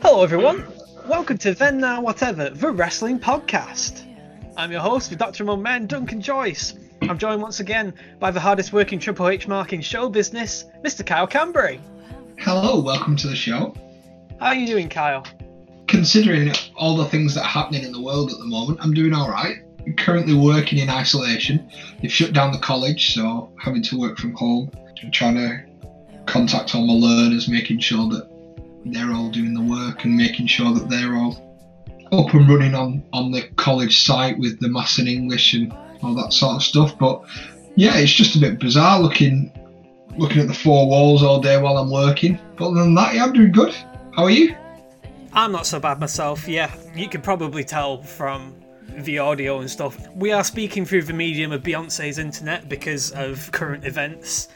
Hello, everyone. Welcome to Then Now Whatever, the wrestling podcast. I'm your host, the Doctor Among Men, Duncan Joyce. I'm joined once again by the hardest working Triple H mark in show business, Mr. Kyle Camberry. Hello, welcome to the show. How are you doing, Kyle? Considering all the things that are happening in the world at the moment, I'm doing all right. I'm currently working in isolation. They've shut down the college, so having to work from home. I'm trying to contact all my learners, making sure that they're all doing the work and making sure that they're all up and running on, on the college site with the maths and English and all that sort of stuff. But yeah, it's just a bit bizarre looking looking at the four walls all day while I'm working. But other than that, yeah, I'm doing good. How are you? I'm not so bad myself, yeah. You can probably tell from the audio and stuff. We are speaking through the medium of Beyonce's internet because of current events.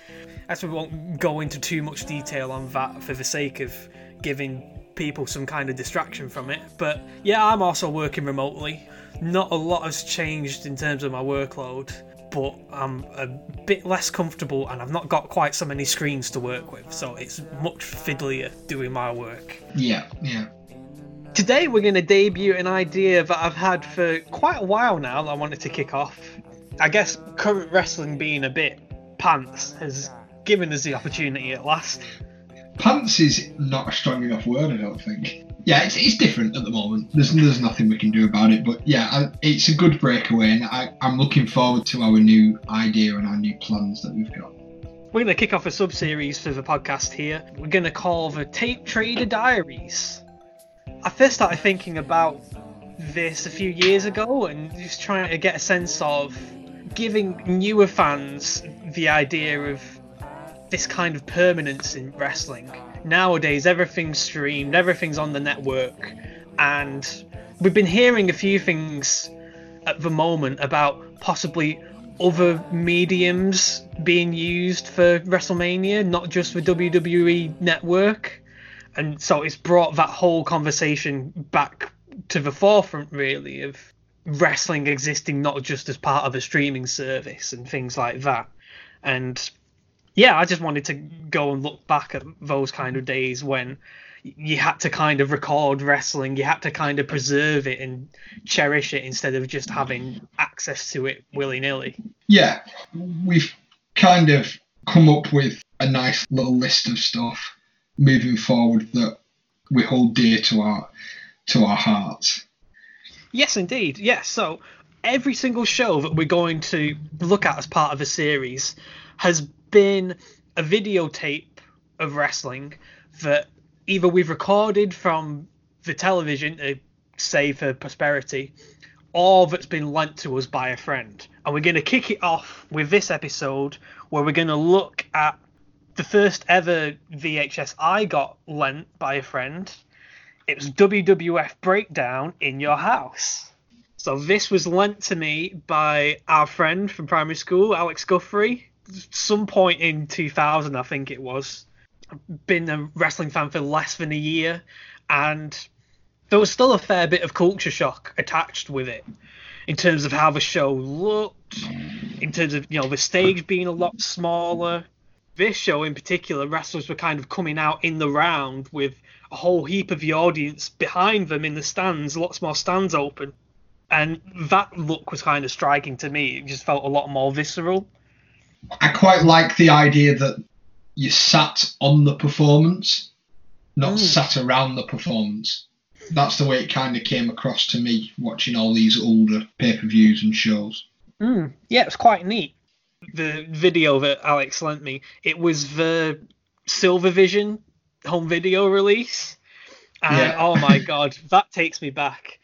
As we won't go into too much detail on that for the sake of giving people some kind of distraction from it. But yeah, I'm also working remotely. Not a lot has changed in terms of my workload, but I'm a bit less comfortable and I've not got quite so many screens to work with, so it's much fiddlier doing my work. Yeah, yeah. Today we're going to debut an idea that I've had for quite a while now that I wanted to kick off. I guess current wrestling being a bit pants has given us the opportunity at last. Pants is not a strong enough word, I don't think. Yeah, it's, it's different at the moment. There's there's nothing we can do about it. But yeah, I, it's a good breakaway, and I, I'm looking forward to our new idea and our new plans that we've got. We're going to kick off a sub series for the podcast here. We're going to call the Tape Trader Diaries. I first started thinking about this a few years ago and just trying to get a sense of giving newer fans the idea of this kind of permanence in wrestling. Nowadays, everything's streamed, everything's on the network, and we've been hearing a few things at the moment about possibly other mediums being used for WrestleMania, not just the WWE network. And so it's brought that whole conversation back to the forefront, really, of wrestling existing not just as part of a streaming service and things like that. And yeah, I just wanted to go and look back at those kind of days when you had to kind of record wrestling, you had to kind of preserve it and cherish it instead of just having access to it willy nilly. Yeah, we've kind of come up with a nice little list of stuff moving forward that we hold dear to our to our hearts. Yes, indeed. Yes. So every single show that we're going to look at as part of a series has been a videotape of wrestling that either we've recorded from the television uh, to save for prosperity or that's been lent to us by a friend. And we're going to kick it off with this episode where we're going to look at the first ever VHS I got lent by a friend. It was WWF Breakdown in Your House. So this was lent to me by our friend from primary school, Alex Guthrie, some point in 2000, I think it was. I've been a wrestling fan for less than a year, and there was still a fair bit of culture shock attached with it in terms of how the show looked, in terms of you know the stage being a lot smaller. This show in particular, wrestlers were kind of coming out in the round with a whole heap of the audience behind them in the stands, lots more stands open. And that look was kind of striking to me. It just felt a lot more visceral. I quite like the idea that you sat on the performance, not Mm. sat around the performance. That's the way it kind of came across to me watching all these older pay per views and shows. Mm, yeah, it was quite neat. The video that Alex lent me, it was the Silver Vision home video release. And Yeah. oh my god, that takes me back.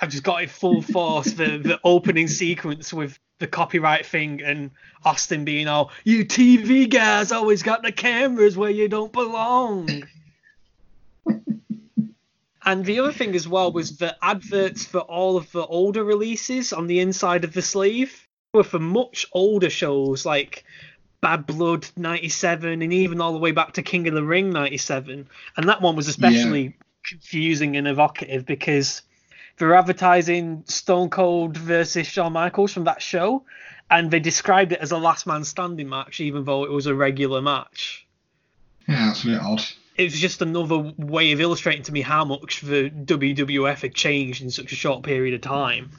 I've just got it full force. The the opening sequence with the copyright thing and Austin being all, you TV guys always got the cameras where you don't belong. And the other thing as well was the adverts for all of the older releases on the inside of the sleeve were for much older shows like Bad Blood 97 and even all the way back to King of the Ring 97. And that one was especially yeah. confusing and evocative because they were advertising Stone Cold versus Shawn Michaels from that show and they described it as a last man standing match even though it was a regular match. Yeah, that's a bit odd. It was just another way of illustrating to me how much the WWF had changed in such a short period of time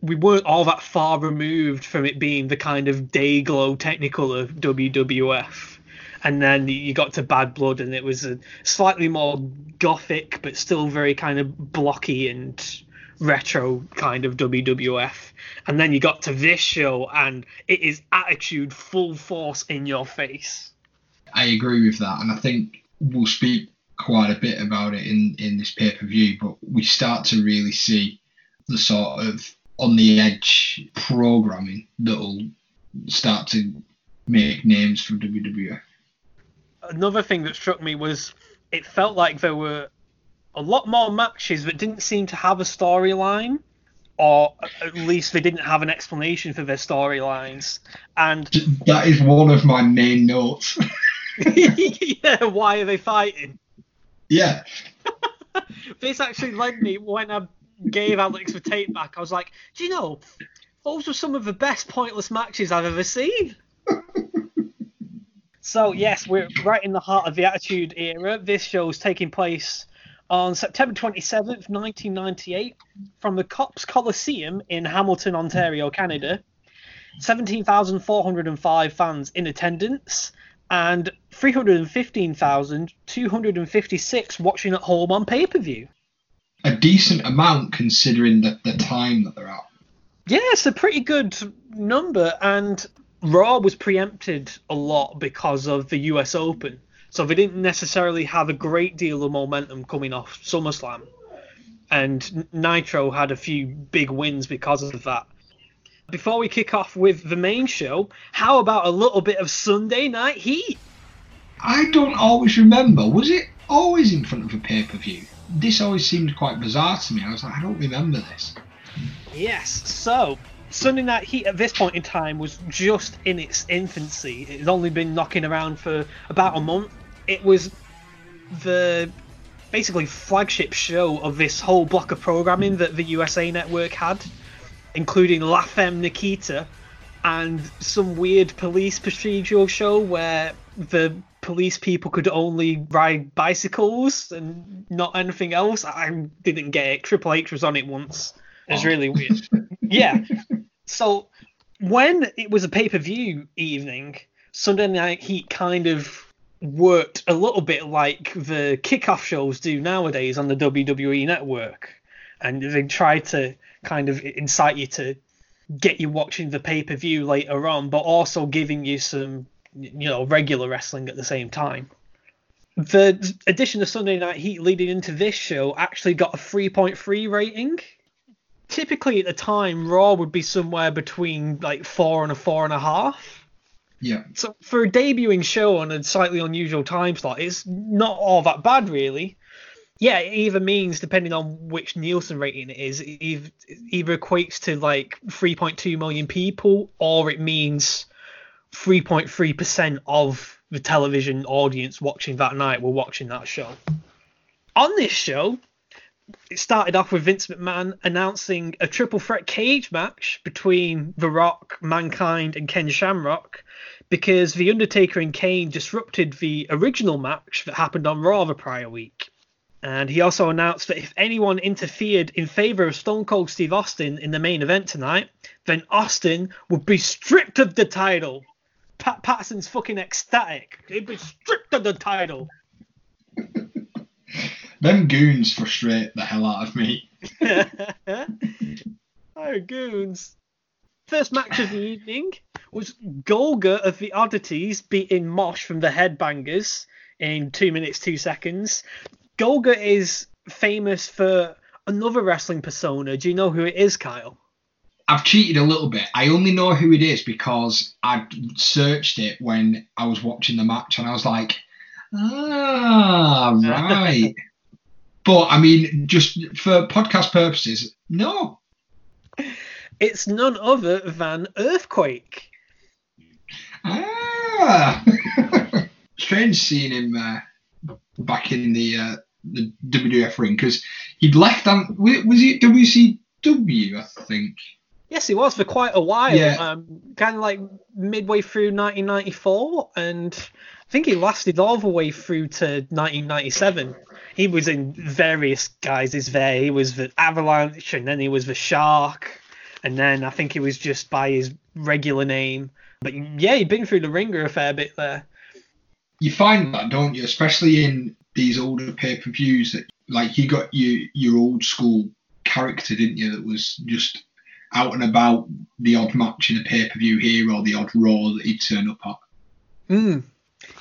we weren't all that far removed from it being the kind of day glow technical of WWF. And then you got to Bad Blood, and it was a slightly more gothic, but still very kind of blocky and retro kind of WWF. And then you got to this show, and it is attitude full force in your face. I agree with that, and I think we'll speak quite a bit about it in in this pay per view. But we start to really see the sort of on the edge programming that'll start to make names for WWF. Another thing that struck me was it felt like there were a lot more matches that didn't seem to have a storyline, or at least they didn't have an explanation for their storylines. And that is one of my main notes. yeah, why are they fighting? Yeah. this actually led me when I gave Alex the tape back, I was like, do you know, those were some of the best pointless matches I've ever seen. so yes, we're right in the heart of the Attitude Era. This show is taking place on September 27th, 1998, from the Copps Coliseum in Hamilton, Ontario, Canada. 17,405 fans in attendance and 315,256 watching at home on pay per view a decent amount considering the, the time that they're at. Yeah, it's a pretty good number, and Raw was preempted a lot because of the US Open. So they didn't necessarily have a great deal of momentum coming off SummerSlam. And Nitro had a few big wins because of that. Before we kick off with the main show, how about a little bit of Sunday Night Heat? I don't always remember. Was it always in front of a pay per view? this always seemed quite bizarre to me. I was like, I don't remember this. Yes, so Sunday Night Heat at this point in time was just in its infancy. It had only been knocking around for about a month. It was the basically flagship show of this whole block of programming that the USA Network had, including La Femme Nikita and some weird police procedural show where the police people could only ride bicycles and not anything else. I didn't get it. Triple H was on it once. It was oh. really weird. yeah. So when it was a pay per view evening, Sunday Night Heat kind of worked a little bit like the kickoff shows do nowadays on the WWE network. And they try to kind of incite you to get you watching the pay per view later on, but also giving you some you know regular wrestling at the same time. The addition of Sunday Night Heat leading into this show actually got a 3.3 rating. Typically at the time, Raw would be somewhere between like four and a four and a half. Yeah. So for a debuting show on a slightly unusual time slot, it's not all that bad really. Yeah, it either means depending on which Nielsen rating it is, it either equates to like 3.2 million people, or it means 3.3% of the television audience watching that night were watching that show. On this show, it started off with Vince McMahon announcing a triple threat cage match between The Rock, Mankind, and Ken Shamrock because The Undertaker and Kane disrupted the original match that happened on Raw the prior week. And he also announced that if anyone interfered in favor of Stone Cold Steve Austin in the main event tonight, then Austin would be stripped of the title. Pat Patterson's fucking ecstatic. He'd be stripped of the title. Them goons frustrate the hell out of me. oh, goons. First match of the evening was Golga of the Oddities beating Mosh from the Headbangers in 2 minutes 2 seconds. Golga is famous for another wrestling persona. Do you know who it is, Kyle? I've cheated a little bit. I only know who it is because I searched it when I was watching the match and I was like, ah, right. But I mean, just for podcast purposes, no. It's none other than Earthquake. Ah. Strange seeing him uh, back in the uh, the WWF ring because he'd left. Um, was he WCW? I think. Yes, he was for quite a while. Yeah. Um, kind of like midway through 1994, and I think he lasted all the way through to 1997. He was in various guises there. He was the Avalanche, and then he was the Shark, and then I think he was just by his regular name. But yeah, he'd been through the ringer a fair bit there. You find that, don't you? Especially in these older pay per views, that like you got your your old school character, didn't you? That was just out and about the odd match in a pay per view here or the odd Raw that he'd turn up at. Mm.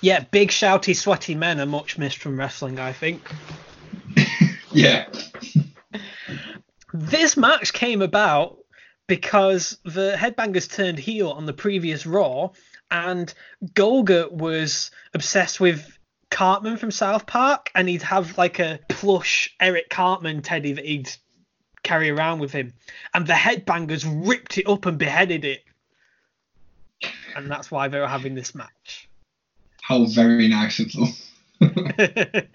Yeah, big shouty sweaty men are much missed from wrestling, I think. Yeah. This match came about because the Headbangers turned heel on the previous Raw, and Golga was obsessed with Cartman from South Park, and he'd have like a plush Eric Cartman teddy that he'd carry around with him, and the Headbangers ripped it up and beheaded it, and that's why they were having this match. How very nice of them.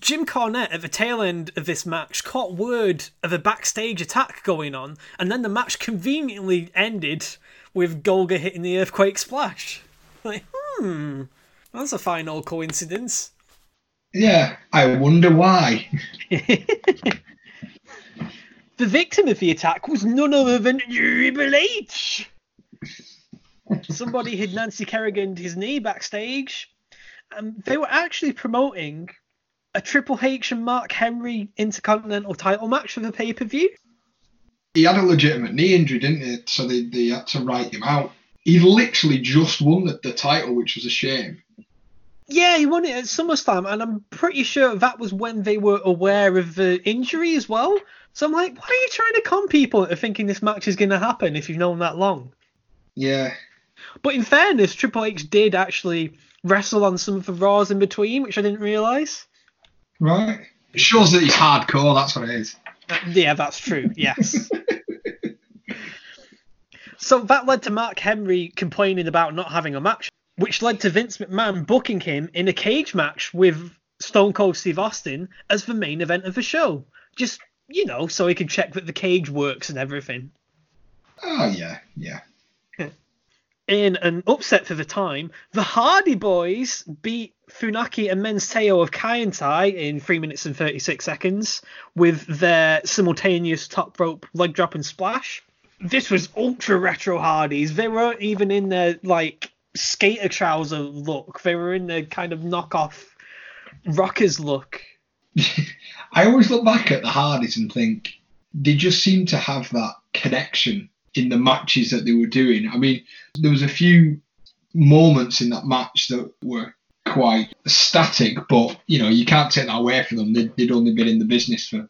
Jim Cornette at the tail end of this match caught word of a backstage attack going on, and then the match conveniently ended with Golga hitting the earthquake splash. Like, hmm, that's a fine old coincidence. yeah, I wonder why. the victim of the attack was none other than Triple H. Somebody hit Nancy Kerrigan his knee backstage. Um, they were actually promoting a Triple H and Mark Henry Intercontinental title match for the pay per view. He had a legitimate knee injury, didn't he? So they, they had to write him out. He literally just won the, the title, which was a shame. Yeah, he won it at SummerSlam, and I'm pretty sure that was when they were aware of the injury as well. So I'm like, why are you trying to con people into thinking this match is going to happen if you've known that long? Yeah. But in fairness, Triple H did actually wrestle on some of the Raws in between, which I didn't realise. Right. It shows that he's hardcore, that's what it is. Uh, yeah, that's true. Yes. so that led to Mark Henry complaining about not having a match, which led to Vince McMahon booking him in a cage match with Stone Cold Steve Austin as the main event of the show. Just, you know, so he can check that the cage works and everything. Oh, yeah, yeah. In an upset for the time, the Hardy Boys beat Funaki and Men's Teioh of Kaientai in 3 minutes and 36 seconds with their simultaneous top rope leg drop and splash. This was ultra retro Hardys. They weren't even in their like skater trouser look. They were in their kind of knockoff rockers look. I always look back at the Hardys and think they just seem to have that connection in the matches that they were doing. I mean, there was a few moments in that match that were quite static, but you know you can't take that away from them. They'd, they'd only been in the business for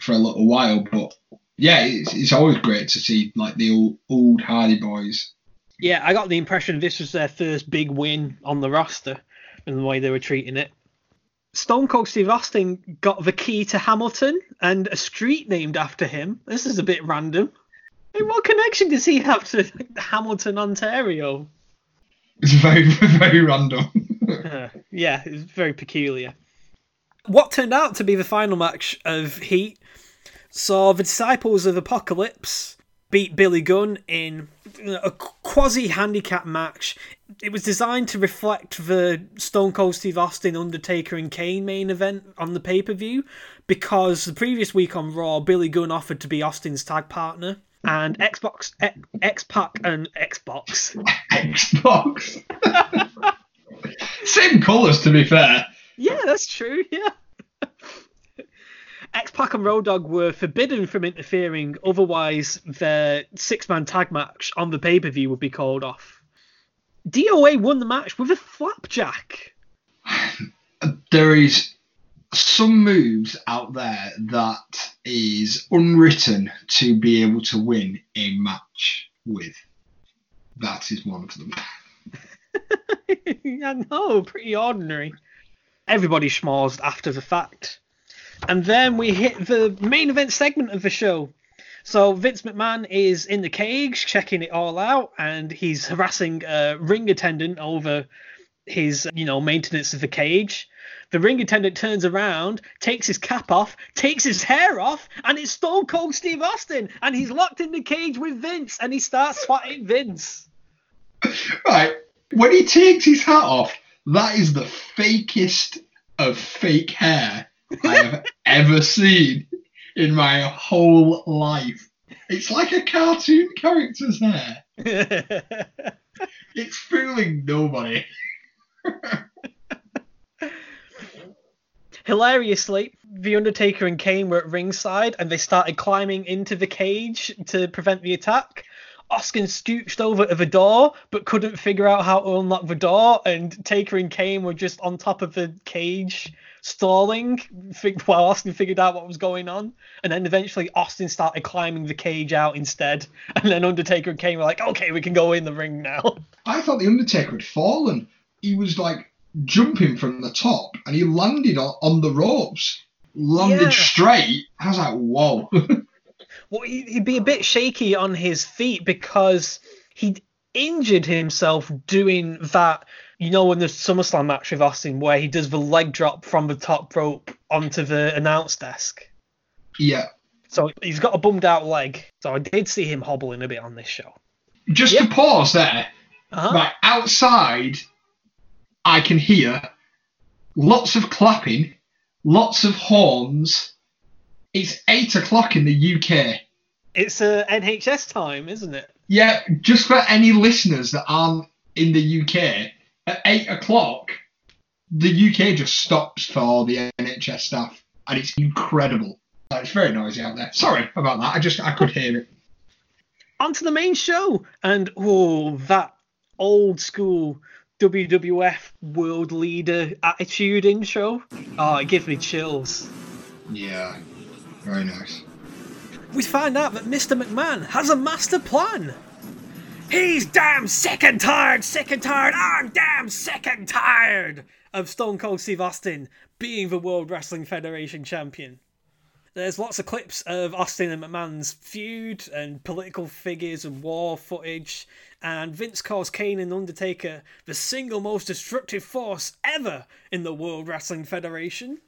for a little while, but yeah, it's, it's always great to see like the old, old Hardy boys. Yeah, I got the impression this was their first big win on the roster and the way they were treating it. Stone Cold Steve Austin got the key to Hamilton and a street named after him. This is a bit random. What connection does he have to Hamilton, Ontario? It's very very random. Uh, yeah, it's very peculiar. What turned out to be the final match of Heat saw the Disciples of Apocalypse beat Billy Gunn in a quasi handicap match. It was designed to reflect the Stone Cold Steve Austin, Undertaker, and Kane main event on the pay per view because the previous week on Raw, Billy Gunn offered to be Austin's tag partner. And Xbox, eh, X Pac, and Xbox. Xbox. Same colours, to be fair. Yeah, that's true. Yeah. X Pac and Road Dog were forbidden from interfering, otherwise their six-man tag match on the pay-per-view would be called off. DOA won the match with a flapjack. There is some moves out there that is unwritten to be able to win a match with. That is one of them. I know, pretty ordinary. Everybody schmozzed after the fact. And then we hit the main event segment of the show. So Vince McMahon is in the cage checking it all out, and he's harassing a ring attendant over his, you know, maintenance of the cage. The ring attendant turns around, takes his cap off, takes his hair off, and it's Stone Cold Steve Austin, and he's locked in the cage with Vince, and he starts swatting Vince. Right. When he takes his hat off, that is the fakest of fake hair I have ever seen in my whole life. It's like a cartoon character's hair. It's fooling nobody. Hilariously, The Undertaker and Kane were at ringside and they started climbing into the cage to prevent the attack. Austin scooched over to the door but couldn't figure out how to unlock the door, and Taker and Kane were just on top of the cage stalling while Austin figured out what was going on. And then eventually Austin started climbing the cage out instead, and then Undertaker and Kane were like, okay, we can go in the ring now. I thought the Undertaker had fallen. He was like jumping from the top and he landed on, on the ropes. Landed Yeah. straight. I was like, whoa. Well, he- he'd be a bit shaky on his feet because he'd injured himself doing that. You know, in the SummerSlam match with Austin, where he does the leg drop from the top rope onto the announce desk. yeah. So he's got a bummed out leg. So I did see him hobbling a bit on this show. Just Yeah. to pause there, Uh-huh. right outside, I can hear lots of clapping, lots of horns. It's eight o'clock in the UK. It's a NHS time, isn't it? Yeah, just for any listeners that aren't in the UK, at eight o'clock, the UK just stops for all the NHS staff, and it's incredible. Uh, It's very noisy out there. Sorry about that. I just I could hear it. On to the main show, and oh, that old school WWF world leader attitude intro. Oh, it gives me chills. Yeah, very nice. we find out that Mr. McMahon has a master plan. He's damn sick and tired, sick and tired, I'm damn sick and tired of Stone Cold Steve Austin being the World Wrestling Federation champion. There's lots of clips of Austin and McMahon's feud and political figures and war footage, and Vince calls Kane and Undertaker the single most destructive force ever in the World Wrestling Federation.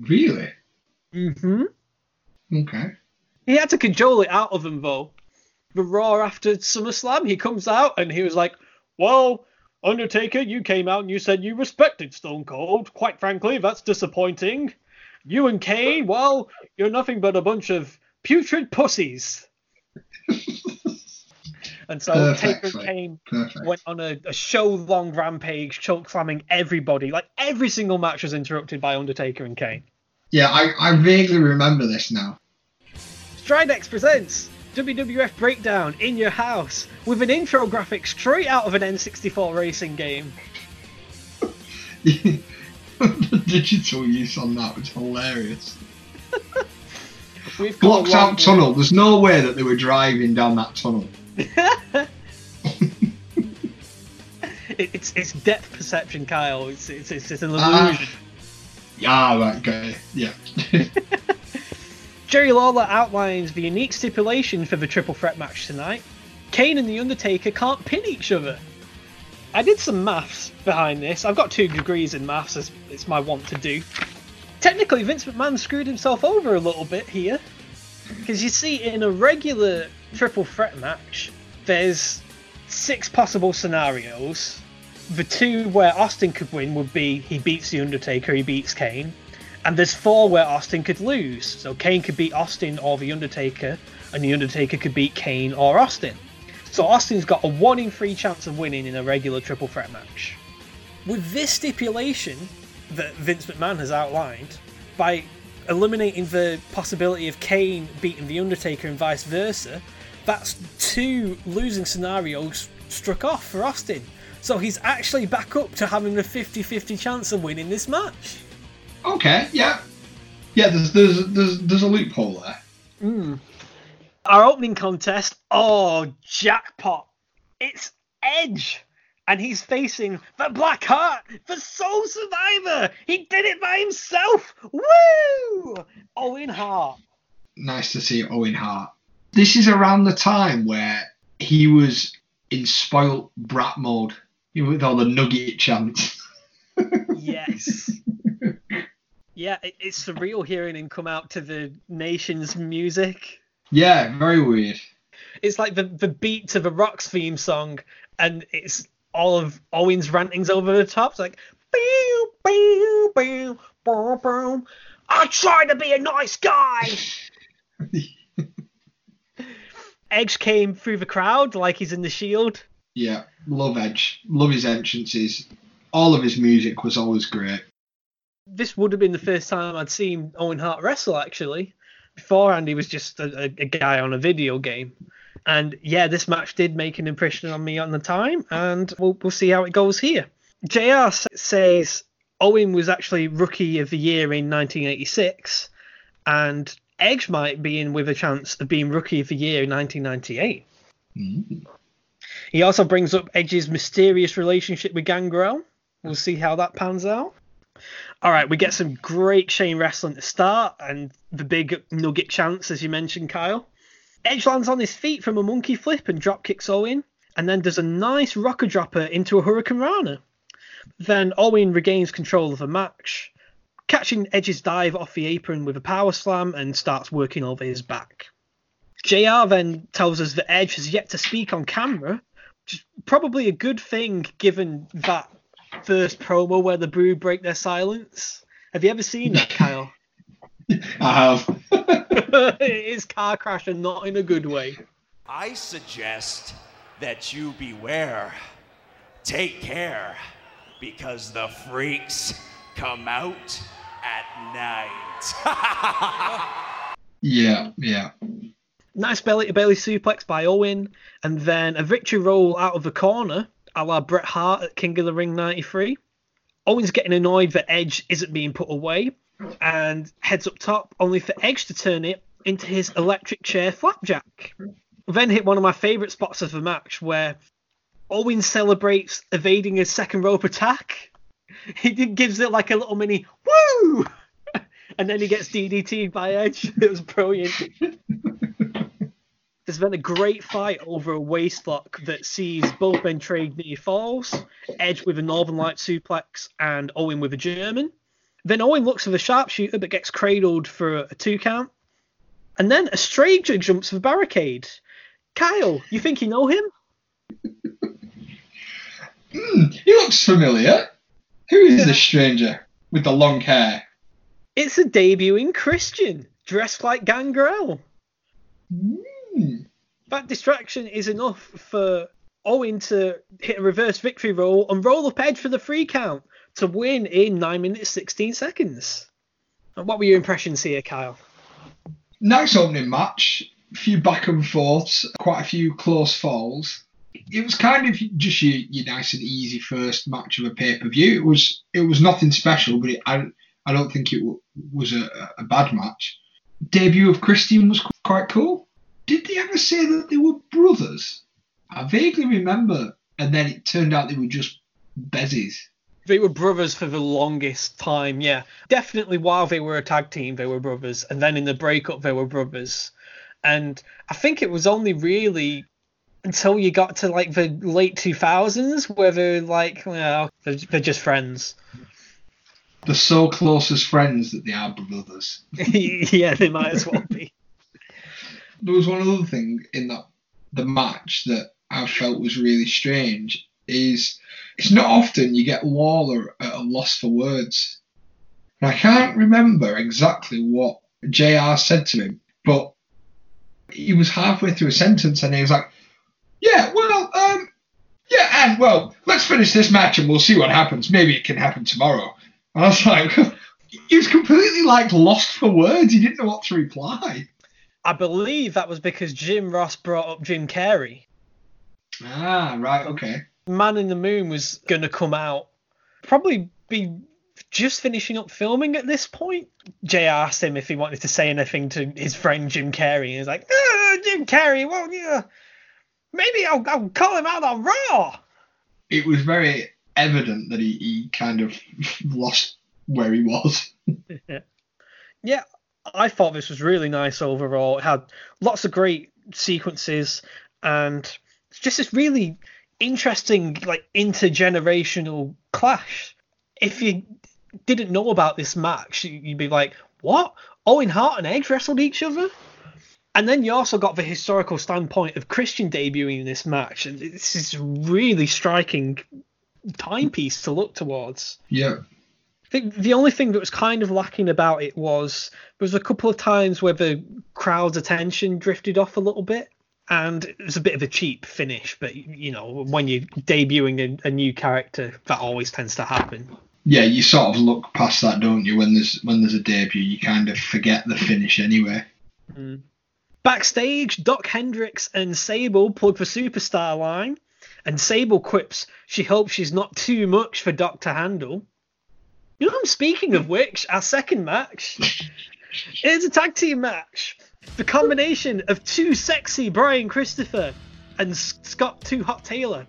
Really? Mm-hmm. Okay. He had to cajole it out of him though. The Raw after SummerSlam, he comes out and he was like, "Well, Undertaker, you came out and you said you respected Stone Cold. Quite frankly, that's disappointing. You and Kane, well, you're nothing but a bunch of putrid pussies." and so Taker and Perfectly. Kane Perfect. went on a, a show-long rampage, choke slamming everybody. Like every single match was interrupted by Undertaker and Kane. Yeah, I, I vaguely remember this now. Stridex presents WWF Breakdown in your house with an intro graphic straight out of an N64 racing game. the digital use on that was hilarious. We've Blocked out tunnel. There's no way that they were driving down that tunnel. It, it's it's depth perception, Kyle. It's it's, it's, it's an Ah. illusion. Yeah, right, okay. Yeah. Jerry Lawler outlines the unique stipulation for the triple threat match tonight. Kane and The Undertaker can't pin each other. I did some maths behind this. I've got two degrees in maths, as it's my want to do. Technically, Vince McMahon screwed himself over a little bit here. Because you see, in a regular triple threat match, there's six possible scenarios. The two where Austin could win would be he beats The Undertaker, he beats Kane. And there's four where Austin could lose. So Kane could beat Austin or The Undertaker, and The Undertaker could beat Kane or Austin. So Austin's got a 1 in 3 chance of winning in a regular triple threat match. With this stipulation that Vince McMahon has outlined, by eliminating the possibility of Kane beating The Undertaker and vice versa, that's two losing scenarios struck off for Austin. So he's actually back up to having a 50 50 chance of winning this match. Okay, yeah. Yeah, there's there's there's, there's a loophole there. Hmm. Our opening contest, oh, jackpot! It's Edge! And he's facing the Black Heart, the sole Survivor! He did it by himself! Woo! Owen Hart. Nice to see Owen Hart. This is around the time where he was in spoilt brat mode you know, with all the nugget chants. yes. Yeah, it's surreal hearing him come out to the nation's music. Yeah, very weird. It's like the, the beat to the Rocks theme song, and it's all of Owen's rantings over the top. It's like, boom, boom, boom, boom, boom. I try to be a nice guy. Edge came through the crowd like he's in the Shield. Yeah, love Edge. Love his entrances. All of his music was always great. This would have been the first time I'd seen Owen Hart wrestle, actually. Beforehand, he was just a, a, a guy on a video game. And yeah, this match did make an impression on me on the time, and we'll, we'll see how it goes here. JR says Owen was actually Rookie of the Year in 1986, and Edge might be in with a chance of being Rookie of the Year in 1998. Mm. He also brings up Edge's mysterious relationship with Gangrel. We'll see how that pans out. All right, we get some great Shane wrestling to start, and the big nugget chance, as you mentioned, Kyle. Edge lands on his feet from a monkey flip and drop kicks Owen, and then does a nice rocker dropper into a hurricanrana. Then Owen regains control of the match, catching Edge's dive off the apron with a power slam and starts working over his back. JR then tells us that Edge has yet to speak on camera, which is probably a good thing given that first promo where the Brood break their silence. Have you ever seen that, Kyle? I have. it is car crash and not in a good way. I suggest that you beware. Take care, because the freaks come out at night. yeah, yeah. Nice belly to belly suplex by Owen, and then a victory roll out of the corner, a la Bret Hart at King of the Ring 93. Owen's getting annoyed that Edge isn't being put away, and heads up top, only for Edge to turn it into his electric chair flapjack. Then hit one of my favourite spots of the match where Owen celebrates evading a second rope attack. He gives it like a little mini woo, and then he gets DDT'd by Edge. It was brilliant. There's been a great fight over a waistlock that sees both men trade near falls, Edge with a Northern Light suplex and Owen with a German. Then Owen looks for the sharpshooter but gets cradled for a two count. And then a stranger jumps the barricade. Kyle, you think you know him? Mm, he looks familiar. Who is this stranger with the long hair? It's a debuting Christian, dressed like Gangrel. Mm. That distraction is enough for Owen to hit a reverse victory roll and roll up Edge for the free count to win in 9 minutes 16 seconds. And what were your impressions here, Kyle? Nice opening match. A few back and forths, quite a few close falls. It was kind of just your, your nice and easy first match of a pay per view. It was it was nothing special, but it, I I don't think it w- was a, a bad match. Debut of Christian was quite cool. Did they ever say that they were brothers? I vaguely remember, and then it turned out they were just bezies. They were brothers for the longest time, yeah. Definitely while they were a tag team, they were brothers. And then in the breakup, they were brothers. And I think it was only really until you got to like the late 2000s where they're like, well, they're, they're just friends. They're so close as friends that they are brothers. yeah, they might as well be. There was one other thing in that the match that I felt was really strange is it's not often you get Lawler at a loss for words. And I can't remember exactly what JR said to him, but he was halfway through a sentence and he was like, Yeah, well, um, yeah, and well, let's finish this match and we'll see what happens. Maybe it can happen tomorrow. And I was like, he was completely like lost for words. He didn't know what to reply. I believe that was because Jim Ross brought up Jim Carrey. Ah, right, okay. Man in the Moon was going to come out, probably be just finishing up filming at this point. Jay asked him if he wanted to say anything to his friend Jim Carrey, and he's like, ah, Jim Carrey, well, yeah, maybe I'll, I'll call him out on Raw. It was very evident that he, he kind of lost where he was. yeah, I thought this was really nice overall. It had lots of great sequences, and it's just this really interesting, like intergenerational clash. If you didn't know about this match, you'd be like, "What? Owen Hart and Edge wrestled each other?" And then you also got the historical standpoint of Christian debuting in this match, and this is really striking timepiece to look towards. Yeah. I think the only thing that was kind of lacking about it was there was a couple of times where the crowd's attention drifted off a little bit, and it was a bit of a cheap finish. But you know, when you're debuting a, a new character, that always tends to happen. Yeah, you sort of look past that, don't you? When there's when there's a debut, you kind of forget the finish anyway. Mm. Backstage, Doc Hendrix and Sable plug for Superstar line, and Sable quips she hopes she's not too much for Doc to handle. You know, I'm speaking of which, our second match is a tag team match. The combination of too sexy Brian Christopher and Scott Too Hot Taylor.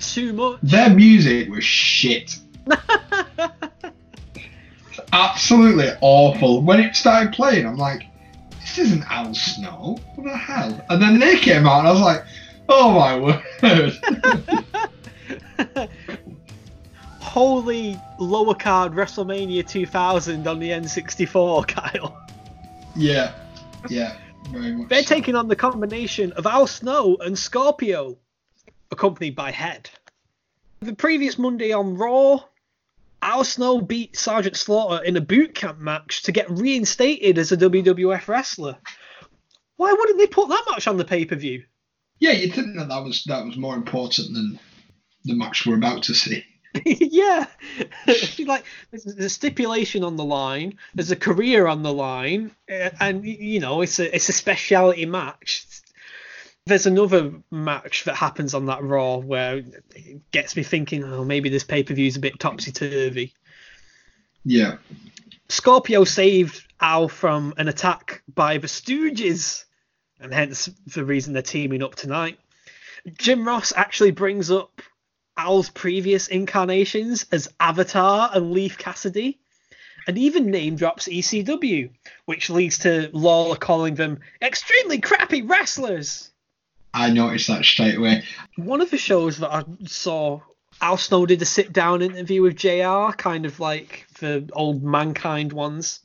Too much. Their music was shit. Absolutely awful. When it started playing, I'm like, this isn't Al Snow. What the hell? And then they came out, and I was like, oh my word. Holy lower card WrestleMania 2000 on the N64, Kyle. Yeah, yeah, very much. They're so. taking on the combination of Al Snow and Scorpio, accompanied by Head. The previous Monday on Raw, Al Snow beat Sergeant Slaughter in a boot camp match to get reinstated as a WWF wrestler. Why wouldn't they put that match on the pay per view? Yeah, you'd think that that was that was more important than the match we're about to see. yeah, like there's a stipulation on the line, there's a career on the line, eh, and you know it's a it's a speciality match. There's another match that happens on that Raw where it gets me thinking, oh, maybe this pay per view is a bit topsy turvy. Yeah. Scorpio saved Al from an attack by the Stooges, and hence the reason they're teaming up tonight. Jim Ross actually brings up Al's previous incarnations as Avatar and Leif Cassidy, and even name drops ECW, which leads to Lawler calling them extremely crappy wrestlers. I noticed that straight away. One of the shows that I saw, Al Snow did a sit down interview with JR, kind of like the old Mankind ones.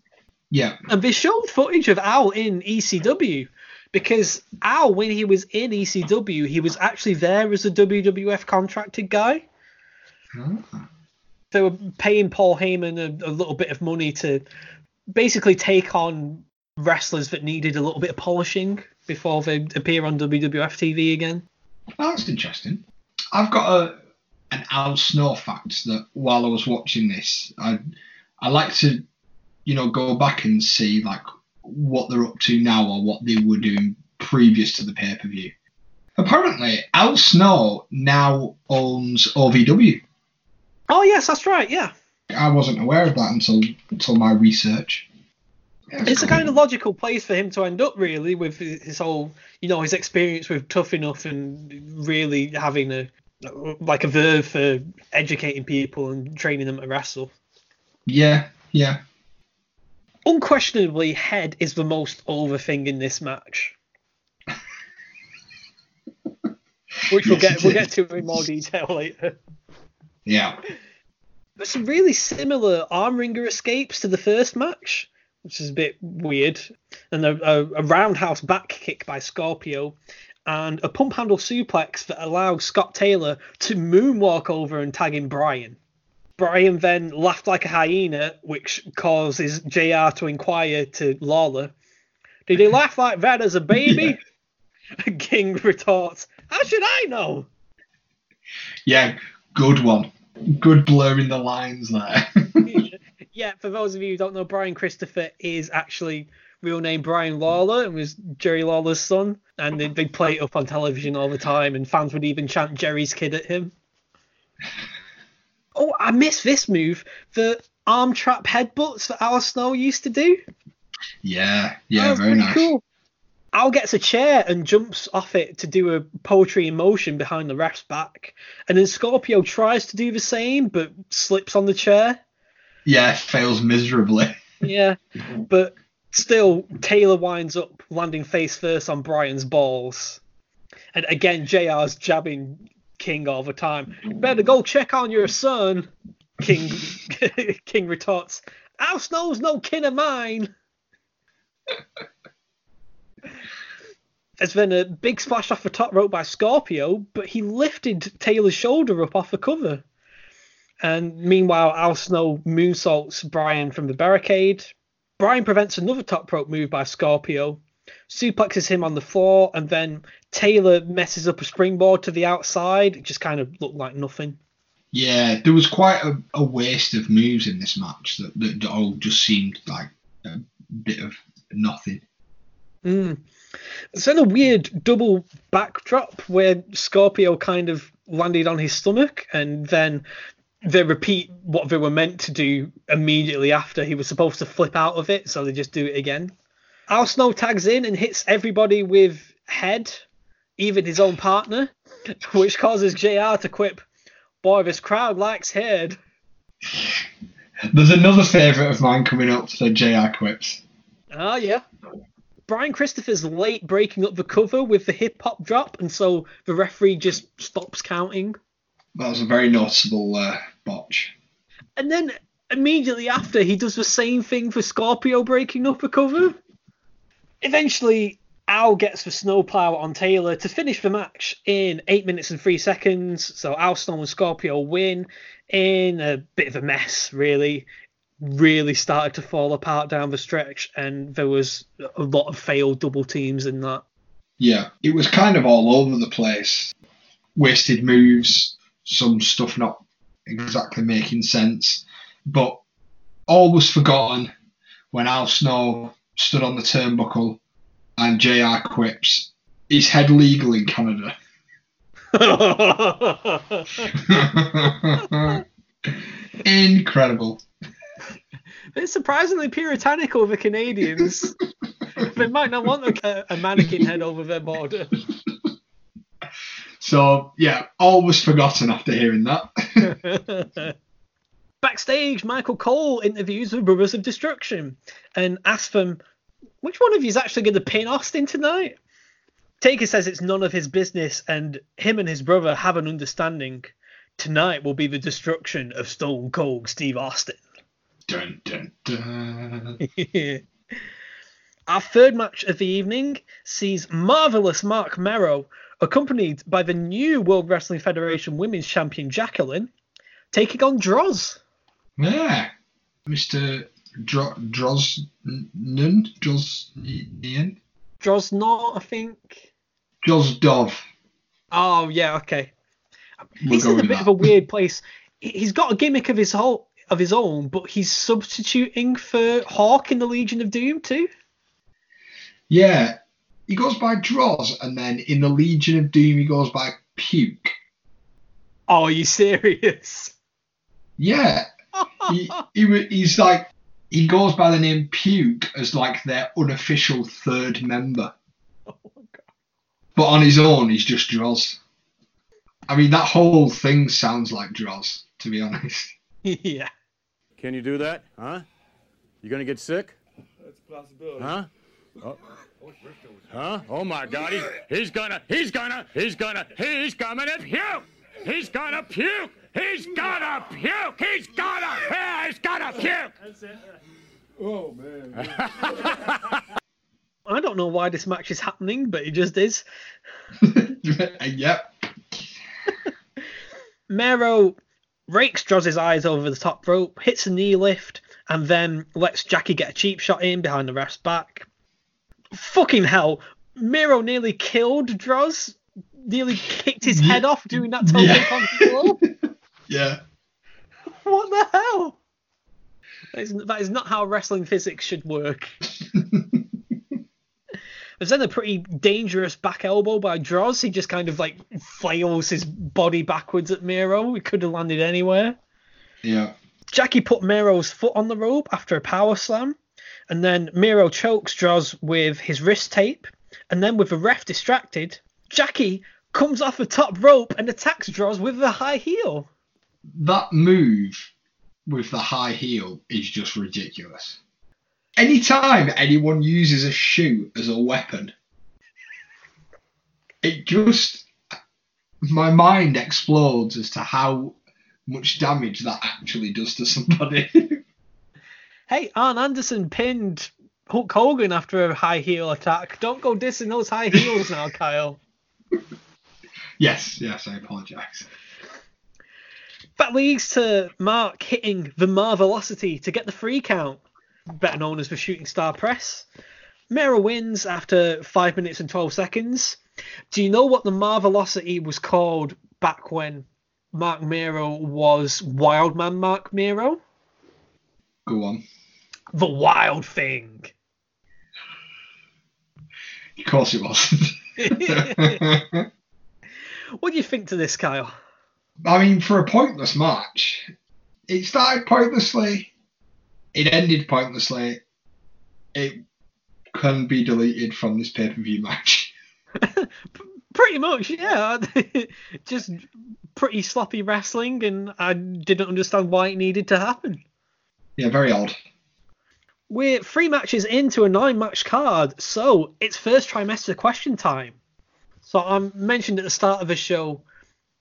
Yeah. And they showed footage of Al in ECW because Al, when he was in ECW, he was actually there as a WWF contracted guy. Oh. They were paying Paul Heyman a, a, little bit of money to basically take on wrestlers that needed a little bit of polishing before they appear on WWF TV again. Oh, that's interesting. I've got a an Al Snow fact that while I was watching this, I I like to, you know, go back and see like what they're up to now or what they were doing previous to the pay per view. Apparently, Al Snow now owns OVW. Oh yes, that's right. Yeah. I wasn't aware of that until until my research. It's a kind of logical place for him to end up, really, with his whole, you know, his experience with Tough Enough and really having a like a verve for educating people and training them to wrestle. Yeah, yeah. Unquestionably, Head is the most over thing in this match. Which we'll get we'll get to in more detail later. Yeah. There's some really similar arm wringer escapes to the first match, which is a bit weird. And a, a, a roundhouse back kick by Scorpio, and a pump handle suplex that allows Scott Taylor to moonwalk over and tag in Brian. Brian then laughed like a hyena, which causes JR to inquire to Lawler, Did he laugh like that as a baby? Yeah. King retorts, How should I know? Yeah, good one. Good blurring the lines there. yeah, for those of you who don't know, Brian Christopher is actually real name Brian Lawler and was Jerry Lawler's son. And they, they play it up on television all the time, and fans would even chant Jerry's kid at him. Oh, I missed this move. The arm trap headbutts that Al Snow used to do. Yeah, yeah, very nice. Cool. Al gets a chair and jumps off it to do a poetry in motion behind the ref's back. And then Scorpio tries to do the same, but slips on the chair. Yeah, fails miserably. yeah, but Still, Taylor winds up landing face first on Brian's balls. And again, JR's jabbing King all the time. Better go check on your son. King King retorts, Al Snow's no kin of mine. There's been a big splash off the top rope by Scorpio, but he lifted Taylor's shoulder up off the cover. And meanwhile, Al Snow moonsaults Brian from the barricade. Brian prevents another top rope move by Scorpio, suplexes him on the floor, and then Taylor messes up a springboard to the outside. It just kind of looked like nothing. Yeah, there was quite a, a waste of moves in this match that, that all just seemed like a bit of nothing. Mm. It's then a weird double backdrop where Scorpio kind of landed on his stomach and then they repeat what they were meant to do immediately after. He was supposed to flip out of it, so they just do it again. Al Snow tags in and hits everybody with head, even his own partner, which causes JR to quip, Boy, this crowd likes head. There's another favourite of mine coming up for JR quips. Ah, yeah. Brian Christopher's late breaking up the cover with the hip hop drop, and so the referee just stops counting. That was a very noticeable uh, botch. And then immediately after, he does the same thing for Scorpio breaking up a cover. Eventually, Al gets the snowplow on Taylor to finish the match in 8 minutes and 3 seconds. So Al Snow and Scorpio win in a bit of a mess, really. Really started to fall apart down the stretch, and there was a lot of failed double teams in that. Yeah, it was kind of all over the place. Wasted moves, some stuff not exactly making sense. But all was forgotten when Al Snow stood on the turnbuckle and JR quips, is head legal in Canada? Incredible. It's surprisingly puritanical, the Canadians. they might not want a, a mannequin head over their border. So, yeah, all was forgotten after hearing that. Backstage, Michael Cole interviews the Brothers of Destruction and asks them which one of you is actually going to pin Austin tonight? Taker says it's none of his business, and him and his brother have an understanding. Tonight will be the destruction of Stone Cold Steve Austin. Dun, dun, dun. Our third match of the evening sees marvelous Mark Mero, accompanied by the new World Wrestling Federation Women's Champion Jacqueline, taking on Droz. Yeah, Mr. Dro- Drosnan? Drosnian? Drosnor, I think. Drozdov. Oh, yeah, okay. We'll he's in a bit that. of a weird place. He- He's got a gimmick of his whole of his own, but he's substituting for Hawk in the Legion of Doom too. Yeah, he goes by Droz, and then in the Legion of Doom he goes by Puke. Oh, are you serious? Yeah, he, he he's like he goes by the name Puke as like their unofficial third member. Oh but on his own, he's just Droz. I mean, that whole thing sounds like Droz, to be honest. yeah. Can you do that? Huh? You gonna get sick? That's a possibility. Huh? Oh. Huh? Oh my God! He's, he's gonna, he's gonna, he's gonna, he's gonna puke! He's gonna puke! He's gonna puke! He's gonna, yeah, he's gonna puke! Oh man. I don't know why this match is happening, but it just is. yep. Mero rakes Droz's eyes over the top rope, hits a knee lift, and then lets Jackie get a cheap shot in behind the ref's back. Fucking hell, Mero nearly killed Droz, nearly kicked his head off doing that total Yeah. control. Yeah. what the hell? That is, that is not how wrestling physics should work. There's then a pretty dangerous back elbow by Droz. He just kind of like flails his body backwards at Mero. He could have landed anywhere. Yeah. Jackie put Mero's foot on the rope after a power slam, and then Mero chokes Droz with his wrist tape, and then with the ref distracted, Jackie comes off the top rope and attacks Droz with the high heel. That move with the high heel is just ridiculous. anytime anyone uses a shoe as a weapon, it just my mind explodes as to how much damage that actually does to somebody. Hey, Arn Anderson pinned Hulk Hogan after a high heel attack. Don't go dissing those high heels now, Kyle. yes, yes, I apologise. That leads to Mark hitting the Marvelocity to get the free count, better known as the Shooting Star Press. Mero wins after 5 minutes and 12 seconds. Do you know what the Marvelocity was called back when Mark Mero was Wildman Mark Mero? Go on. The Wild Thing. Of course it was. What do you think to this, Kyle? I mean, for a pointless match, it started pointlessly, it ended pointlessly. It can be deleted from this pay per view match. Pretty much, yeah. Just pretty sloppy wrestling, and I didn't understand why it needed to happen. Yeah, very odd. We're three matches into a nine match card, so it's first trimester question time. So I mentioned at the start of the show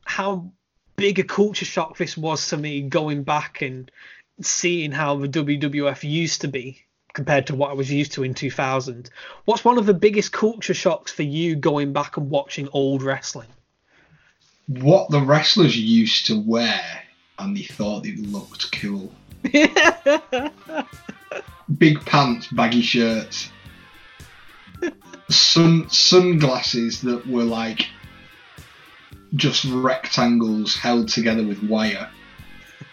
how big a culture shock this was to me going back and seeing how the WWF used to be compared to what I was used to in 2000. What's one of the biggest culture shocks for you going back and watching old wrestling? What the wrestlers used to wear, and they thought they looked cool. Big pants, baggy shirts, sun sunglasses that were like just rectangles held together with wire.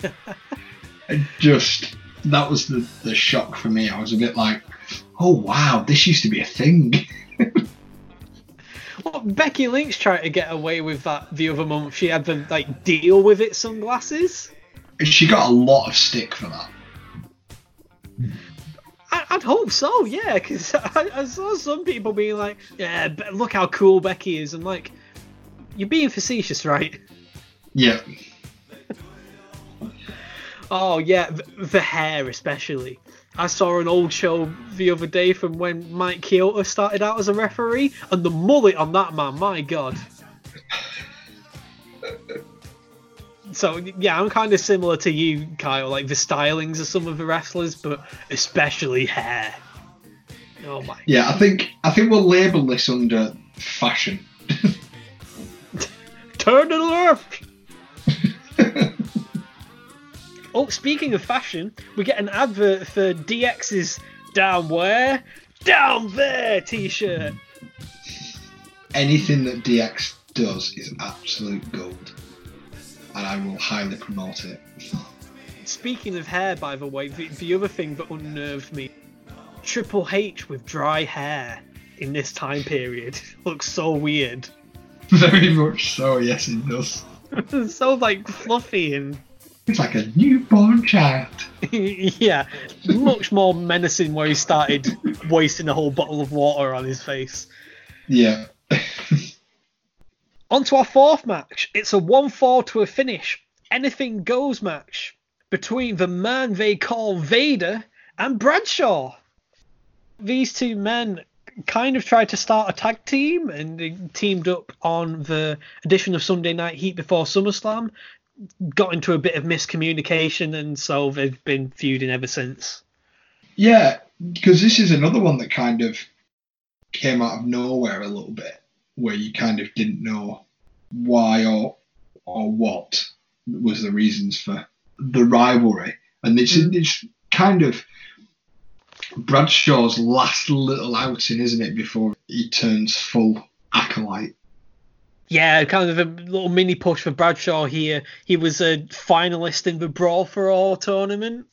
Just that was the, the shock for me. I was a bit like, oh wow, this used to be a thing. Well, Becky Lynch tried to get away with that the other month. She had the like deal with it sunglasses. She got a lot of stick for that. I, I'd hope so, yeah, because I, I saw some people being like, "Yeah, but look how cool Becky is," and like, you're being facetious, right? Yeah. Oh yeah, the, the hair especially. I saw an old show the other day from when Mike Chioda started out as a referee, and the mullet on that man, my god. So yeah, I'm kind of similar to you, Kyle. Like the stylings of some of the wrestlers, but especially hair. Oh my. Yeah, I think I think we'll label this under fashion. Turn to the left. oh, speaking of fashion, we get an advert for DX's "Down Where, Down There" T-shirt. Anything that DX does is absolute gold, and I will highly promote it. Speaking of hair, by the way, the, the other thing that unnerved me: Triple H with dry hair in this time period looks so weird. Very much so. Yes, it does. It's so like fluffy and It's like a newborn child. yeah, much more menacing where he started wasting a whole bottle of water on his face. Yeah. On to our fourth match. It's a 1 4 to a finish. Anything goes match between the man they call Vader and Bradshaw. These two men kind of tried to start a tag team and they teamed up on the edition of Sunday Night Heat before SummerSlam. Got into a bit of miscommunication and so they've been feuding ever since. Yeah, because this is another one that kind of came out of nowhere a little bit, where you kind of didn't know why or or what was the reasons for the rivalry, and it's mm. it's kind of Bradshaw's last little outing, isn't it, before he turns full acolyte. Yeah, kind of a little mini push for Bradshaw here. He was a finalist in the Brawl for All tournament,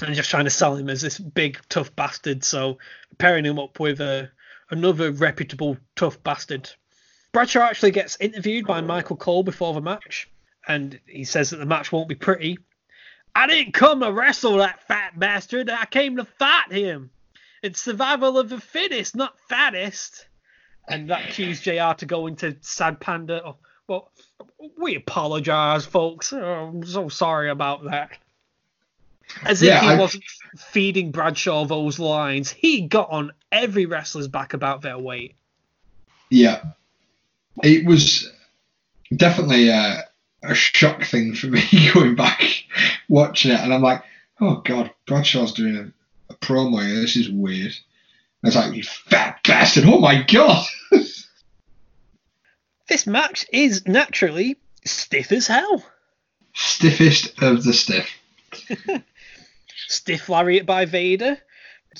and just trying to sell him as this big tough bastard. So pairing him up with a, another reputable tough bastard. Bradshaw actually gets interviewed by Michael Cole before the match, and he says that the match won't be pretty. I didn't come to wrestle that fat bastard. I came to fight him. It's survival of the fittest, not fattest. And that cues JR to go into Sad Panda. Oh, well, we apologise, folks. Oh, I'm so sorry about that. As if Yeah, he I- wasn't feeding Bradshaw those lines. He got on every wrestler's back about their weight. Yeah, it was definitely a, a shock thing for me going back watching it, and I'm like, oh god, Bradshaw's doing a, a promo here. This is weird. I was like, you fat bastard! Oh my god. This match is naturally stiff as hell. Stiffest of the stiff. Stiff lariat by Vader.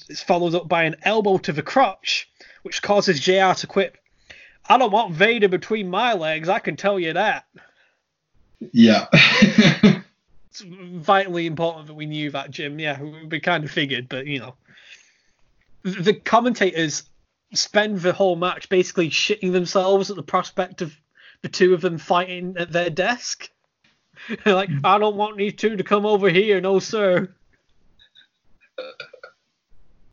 It's followed up by an elbow to the crotch, which causes JR to quip. I don't want Vader between my legs, I can tell you that. Yeah. It's vitally important that we knew that, Jim. Yeah, we, kind of figured, but you know. The the commentators spend the whole match basically shitting themselves at the prospect of the two of them fighting at their desk. Like, mm. I don't want these two to come over here, no sir.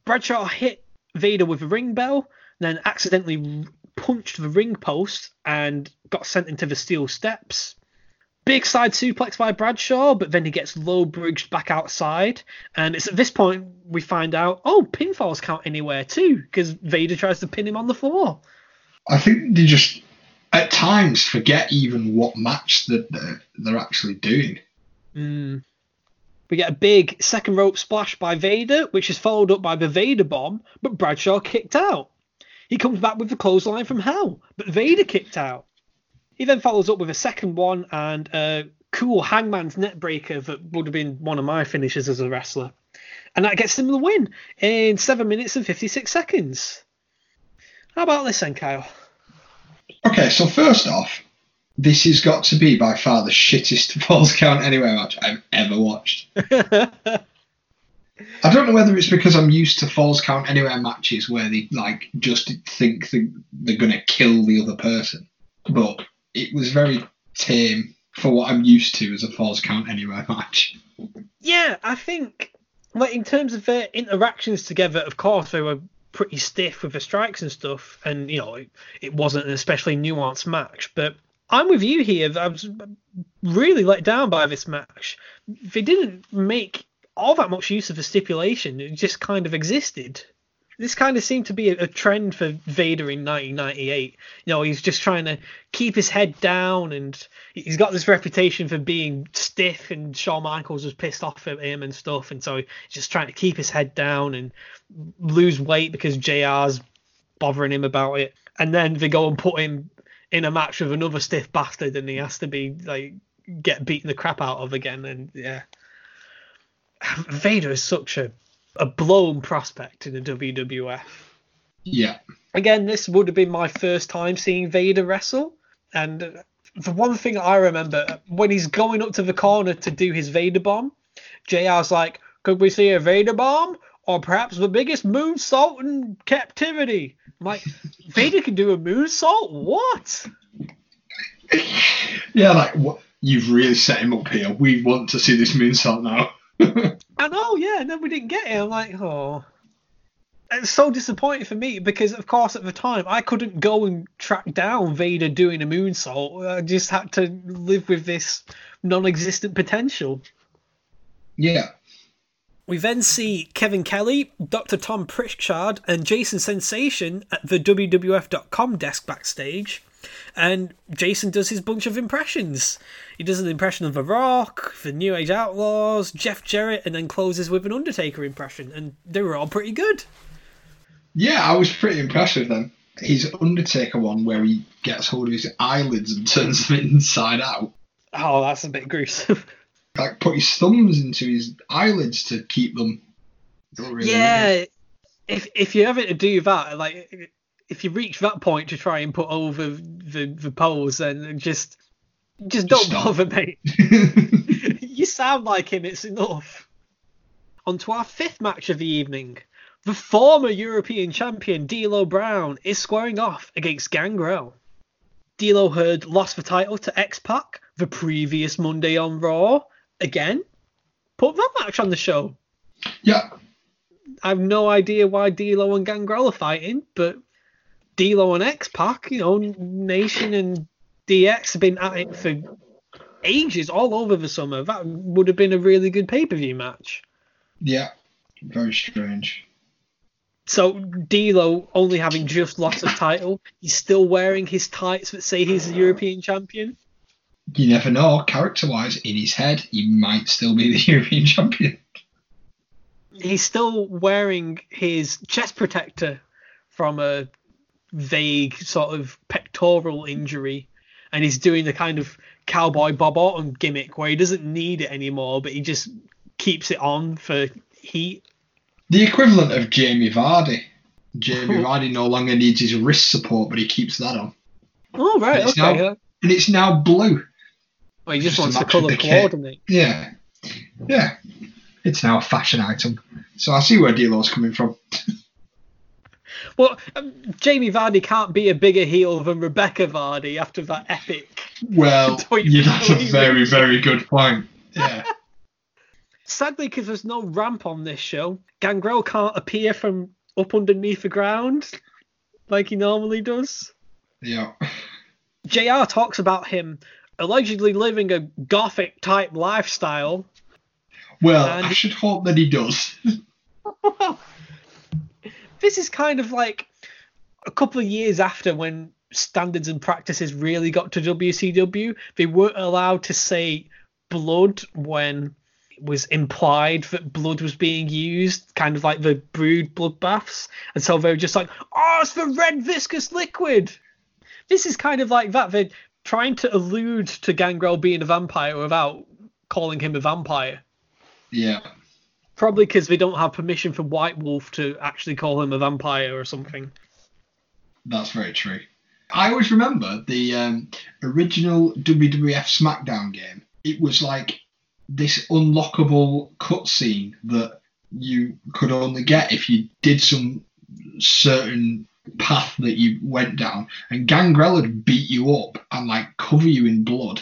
Bradshaw hit Vader with a ring bell, then accidentally punched the ring post and got sent into the steel steps. Big side suplex by Bradshaw, but then he gets low bridged back outside. And it's at this point we find out, oh, pinfalls count anywhere too, because Vader tries to pin him on the floor. I think they just at times forget even what match that they're, they're actually doing. Mm. We get a big second rope splash by Vader, which is followed up by the Vader bomb, but Bradshaw kicked out. He comes back with the clothesline from hell, but Vader kicked out. He then follows up with a second one and a cool hangman's neckbreaker that would have been one of my finishes as a wrestler. And that gets him the win in 7 minutes and 56 seconds. How about this then, Kyle? Okay, so first off, this has got to be by far the shittest Falls Count Anywhere match I've ever watched. I don't know whether it's because I'm used to Falls Count Anywhere matches where they like just think they, they're gonna kill the other person, but it was very tame for what I'm used to as a Falls Count Anywhere match. Yeah, I think like in terms of their interactions together, of course they were pretty stiff with the strikes and stuff, and you know it, it wasn't an especially nuanced match. But I'm with you here. I was really let down by this match. They didn't make all that much use of the stipulation. It just kind of existed. This kind of seemed to be a, a trend for Vader in 1998. You know, he's just trying to keep his head down, and he's got this reputation for being stiff. And Shawn Michaels was pissed off at him and stuff, and so he's just trying to keep his head down and lose weight because JR's bothering him about it. And then they go and put him in a match with another stiff bastard, and he has to be like get beaten the crap out of again. And yeah, Vader is such a a blown prospect in the WWF. Yeah. Again, this would have been my first time seeing Vader wrestle, and the one thing I remember when he's going up to the corner to do his Vader bomb, JR's like, "Could we see a Vader bomb?" Or perhaps the biggest moonsault in captivity. I'm like, Vader can do a moonsault? What? Yeah, like what, you've really set him up here. We want to see this moonsault now. I know, oh, yeah, and then we didn't get it. I'm like, oh. It's so disappointing for me because, of course, at the time I couldn't go and track down Vader doing a moonsault. I just had to live with this non-existent potential. yeah. We then see Kevin Kelly, Dr. Tom Pritchard, and Jason Sensation at the WWF.com desk backstage. And Jason does his bunch of impressions. He does an impression of The Rock, the New Age Outlaws, Jeff Jarrett, and then closes with an Undertaker impression. And they were all pretty good. Yeah, I was pretty impressed with them. His Undertaker one where he gets hold of his eyelids and turns them inside out. Oh, that's a bit gruesome. Like put his thumbs into his eyelids to keep them. Really yeah, if if you're having to do that, like if you reach that point to try and put over the the pose, then just just don't stop. bother, mate. you sound like him. It's enough. On to our fifth match of the evening. The former European champion D'Lo Brown is squaring off against Gangrel. D'Lo had lost the title to X-Pac the previous Monday on Raw. Again, put that match on the show. yeah, I have no idea why D'Lo and Gangrel are fighting, but D'Lo and X-Pac, you know, Nation and DX have been at it for ages, all over the summer. That would have been a really good pay-per-view match. yeah. Very strange. So D'Lo only having just lost a title, he's still wearing his tights that say he's a European champion. You never know. Character wise, in his head, he might still be the European champion. He's still wearing his chest protector from a vague sort of pectoral injury, and he's doing the kind of cowboy Bob Orton gimmick where he doesn't need it anymore, but he just keeps it on for heat. The equivalent of Jamie Vardy. Jamie Vardy no longer needs his wrist support, but he keeps that on. Oh right, It's okay. now- And it's now blue. Well, he just just wants to colour coordinate. Yeah. Yeah. It's now a fashion item. So I see where D'Lo's coming from. Well, um, Jamie Vardy can't be a bigger heel than Rebecca Vardy after that epic. Well, yeah, that's a very, very good point. Yeah. Sadly, because there's no ramp on this show, Gangrel can't appear from up underneath the ground like he normally does. yeah. JR talks about him allegedly living a gothic type lifestyle. Well, And- I should hope that he does. This is kind of like a couple of years after when standards and practices really got to WCW. They weren't allowed to say blood when it was implied that blood was being used, kind of like the brood bloodbaths. And so they were just like, oh, it's the red viscous liquid. This is kind of like that. They're trying to allude to Gangrel being a vampire without calling him a vampire. Yeah. Probably because they don't have permission from White Wolf to actually call him a vampire or something. That's very true. I always remember the um, original WWF SmackDown game. It was like this unlockable cutscene that you could only get if you did some certain path that you went down. And Gangrel would beat you up and like cover you in blood.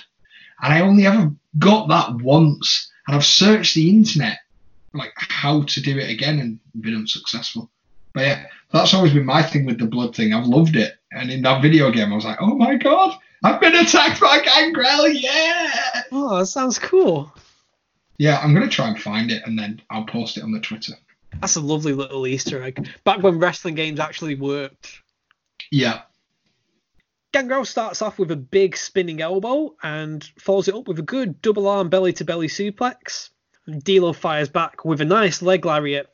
And I only ever got that once. And I've searched the internet like how to do it again and been unsuccessful. But yeah, that's always been my thing with the blood thing. I've loved it. And in that video game, I was like, oh my god, I've been attacked by Gangrel, yeah! Oh, that sounds cool. Yeah, I'm to try and find it and then I'll post it on the Twitter. That's a lovely little Easter egg. Back when wrestling games actually worked. Yeah, Gangrel starts off with a big spinning elbow and follows it up with a good double arm belly to belly suplex. D'Lo fires back with a nice leg lariat,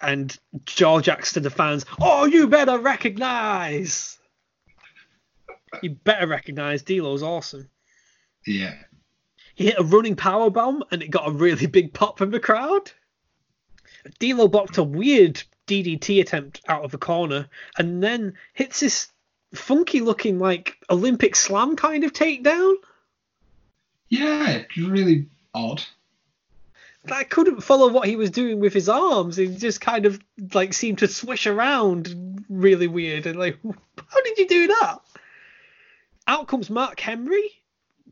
and George acts to the fans, "Oh, you better recognize! You better recognize D'Lo's awesome." yeah. He hit a running power bomb and it got a really big pop from the crowd. D'Lo blocked a weird DDT attempt out of the corner and then hits this funky looking like Olympic slam kind of takedown. Yeah, it's really odd. I couldn't follow what he was doing with his arms. He just kind of like seemed to swish around really weird and like how did you do that? Out comes Mark Henry.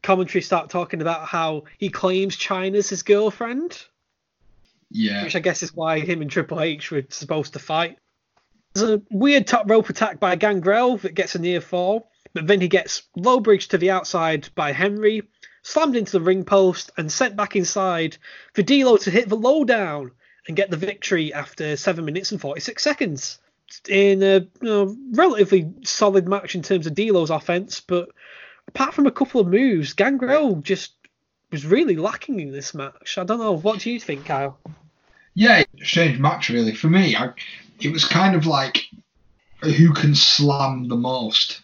Commentary start talking about how he claims Chyna's his girlfriend. Yeah. which I guess is why him and Triple H were supposed to fight. There's a weird top rope attack by Gangrel that gets a near fall, but then he gets low bridge to the outside by Henry, slammed into the ring post, and sent back inside for D'Lo to hit the lowdown and get the victory after 7 minutes and 46 seconds. In a you know, relatively solid match in terms of D'Lo's offense, but apart from a couple of moves, Gangrel just was really lacking in this match. I don't know. What do you think, Kyle? Yeah, strange match really. For me, I, it was kind of like who can slam the most.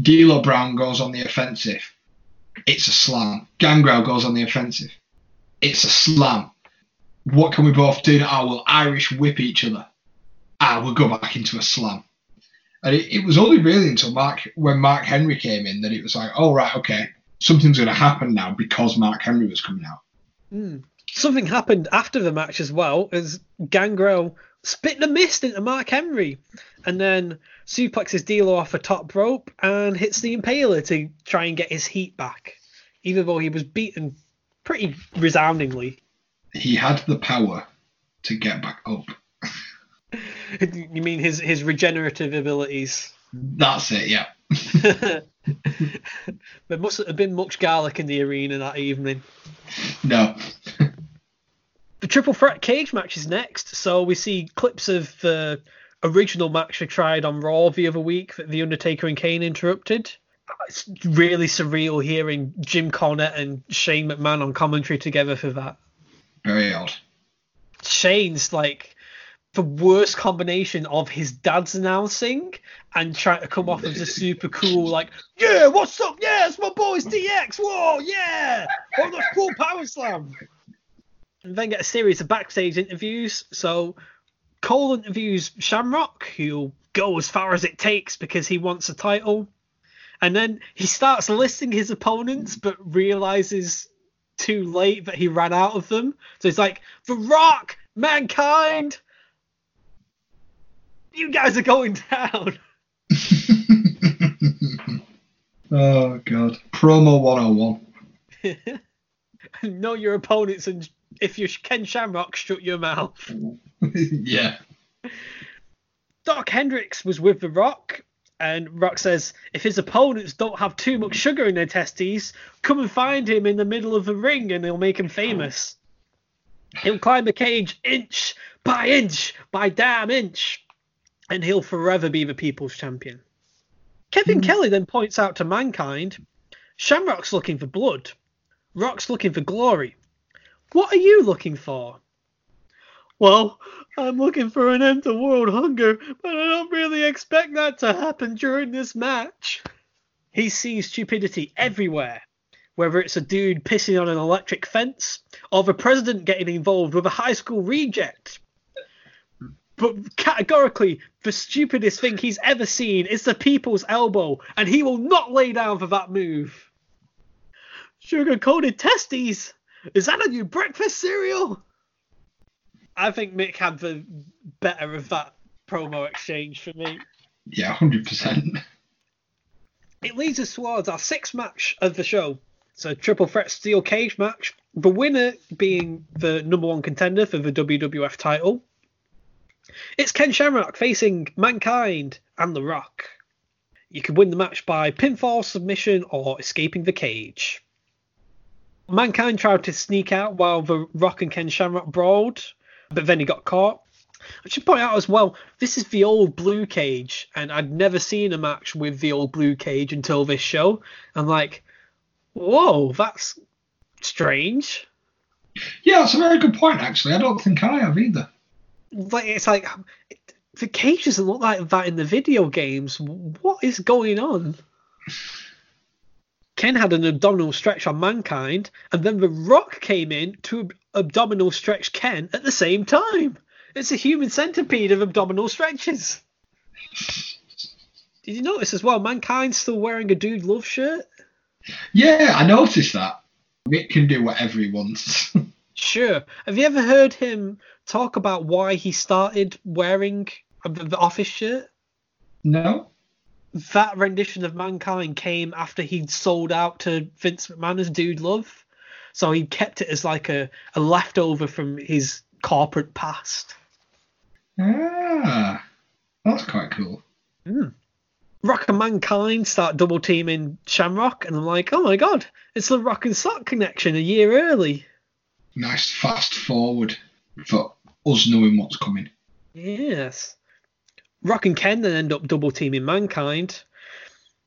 D'Lo Brown goes on the offensive. It's a slam. Gangrel goes on the offensive. It's a slam. What can we both do? Ah, we'll Irish whip each other. Ah, we'll go back into a slam. And it, it was only really until Mark when Mark Henry came in that it was like, oh right, okay, something's going to happen now because Mark Henry was coming out. Something happened after the match as well, as Gangrel spit the mist into Mark Henry, and then suplexes D'Lo off a top rope and hits the Impaler to try and get his heat back, even though he was beaten pretty resoundingly. He had the power to get back up. you mean his his regenerative abilities? That's it, yeah. there mustn't have been much garlic in the arena that evening. No. The triple threat cage match is next. So we see clips of the original match they tried on Raw the other week that The Undertaker and Kane interrupted. It's really surreal hearing Jim Cornette and Shane McMahon on commentary together for that. Very odd. Shane's like the worst combination of his dad's announcing and trying to come off as a super cool, like, yeah, what's up? Yeah, it's my boys DX. Whoa, yeah. Oh, that's cool power slam. And then get a series of backstage interviews. So Cole interviews Shamrock, who'll go as far as it takes because he wants a title. And then he starts listing his opponents, but realizes too late that he ran out of them. So he's like, The Rock, Mankind, you guys are going down. oh god. Promo 101. know your opponents, and if you're Ken Shamrock, shut your mouth. yeah. Doc Hendrix was with The Rock, and Rock says if his opponents don't have too much sugar in their testes, come and find him in the middle of the ring and he'll make him famous. He'll climb the cage inch by inch by damn inch, and he'll forever be the people's champion. Kevin hmm. Kelly then points out to Mankind Shamrock's looking for blood, Rock's looking for glory. What are you looking for? Well, I'm looking for an end to world hunger, but I don't really expect that to happen during this match. He sees stupidity everywhere, whether it's a dude pissing on an electric fence or the president getting involved with a high school reject. But categorically, the stupidest thing he's ever seen is the people's elbow, and he will not lay down for that move. Sugar coated testes? Is that a new breakfast cereal? I think Mick had the better of that promo exchange for me. Yeah, 100%. It leads us towards our sixth match of the show. It's a triple threat steel cage match. The winner being the number one contender for the WWF title. It's Ken Shamrock facing Mankind and The Rock. You can win the match by pinfall, submission, or escaping the cage. Mankind tried to sneak out while The Rock and Ken Shamrock brawled, but then he got caught. I should point out as well, this is the old blue cage, and I'd never seen a match with the old blue cage until this show. I'm like, whoa, that's strange. Yeah, that's a very good point, actually. I don't think I have either. Like it's like the cage doesn't look like that in the video games. What is going on? Ken had an abdominal stretch on Mankind, and then The Rock came in to ab- abdominal stretch Ken at the same time. It's a human centipede of abdominal stretches. Did you notice as well? Mankind's still wearing a Dude Love shirt. Yeah, I noticed that. Mick can do whatever he wants. Sure. Have you ever heard him talk about why he started wearing the the office shirt? no? That rendition of Mankind came after he'd sold out to Vince McMahon as Dude Love. So he kept it as like a, a leftover from his corporate past. Ah, that's quite cool. Rock and Mankind start double teaming Shamrock, and I'm like, oh my god, it's the Rock and Sock connection a year early. Nice fast forward for us knowing what's coming. Yes. Rock and Ken then end up double teaming Mankind.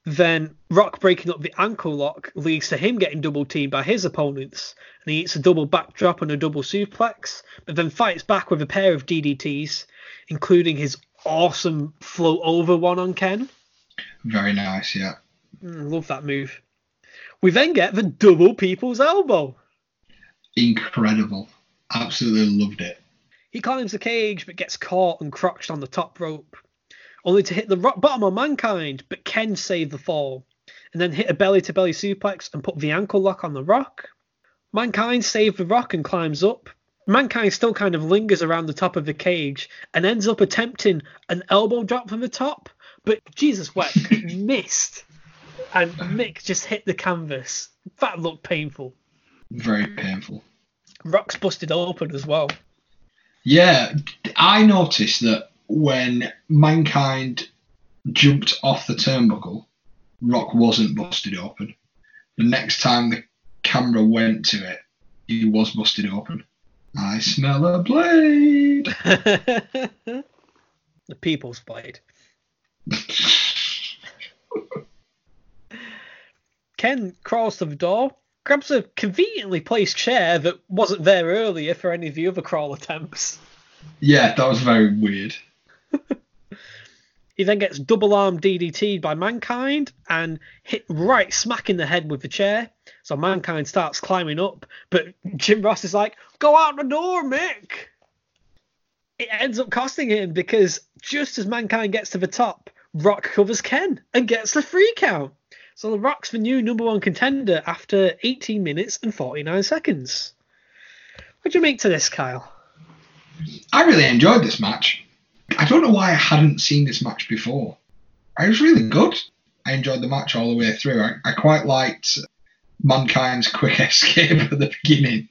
Then Rock breaking up the ankle lock leads to him getting double teamed by his opponents, and he eats a double backdrop and a double suplex, but then fights back with a pair of DDTs, including his awesome float over one on Ken. Very nice, yeah. Mm, love that move. We then get the double people's elbow. Incredible. Absolutely loved it. He climbs the cage but gets caught and crotched on the top rope, only to hit the rock bottom of Mankind, but Ken saved the fall, and then hit a belly to belly suplex and put the ankle lock on the rock. Mankind saved the rock and climbs up. Mankind still kind of lingers around the top of the cage and ends up attempting an elbow drop from the top, but Jesus wept, missed, and Mick just hit the canvas. That looked painful. Very painful. Rock's busted open as well. Yeah, I noticed that when Mankind jumped off the turnbuckle, Rock wasn't busted open. The next time the camera went to it, he was busted open. I smell a blade. the People's Blade. Ken crawls to the door, grabs a conveniently placed chair that wasn't there earlier for any of the other crawl attempts. yeah, that was very weird. He then gets double arm DDT'd by Mankind and hit right smack in the head with the chair. So Mankind starts climbing up, but Jim Ross is like, Go out the door, Mick! It ends up costing him because just as Mankind gets to the top, Rock covers Ken and gets the free count. So The Rock's the new number one contender after 18 minutes and 49 seconds. What do you make to this, Kyle? I really enjoyed this match. I don't know why I hadn't seen this match before. It was really good. I enjoyed the match all the way through. I, I quite liked Mankind's quick escape at the beginning.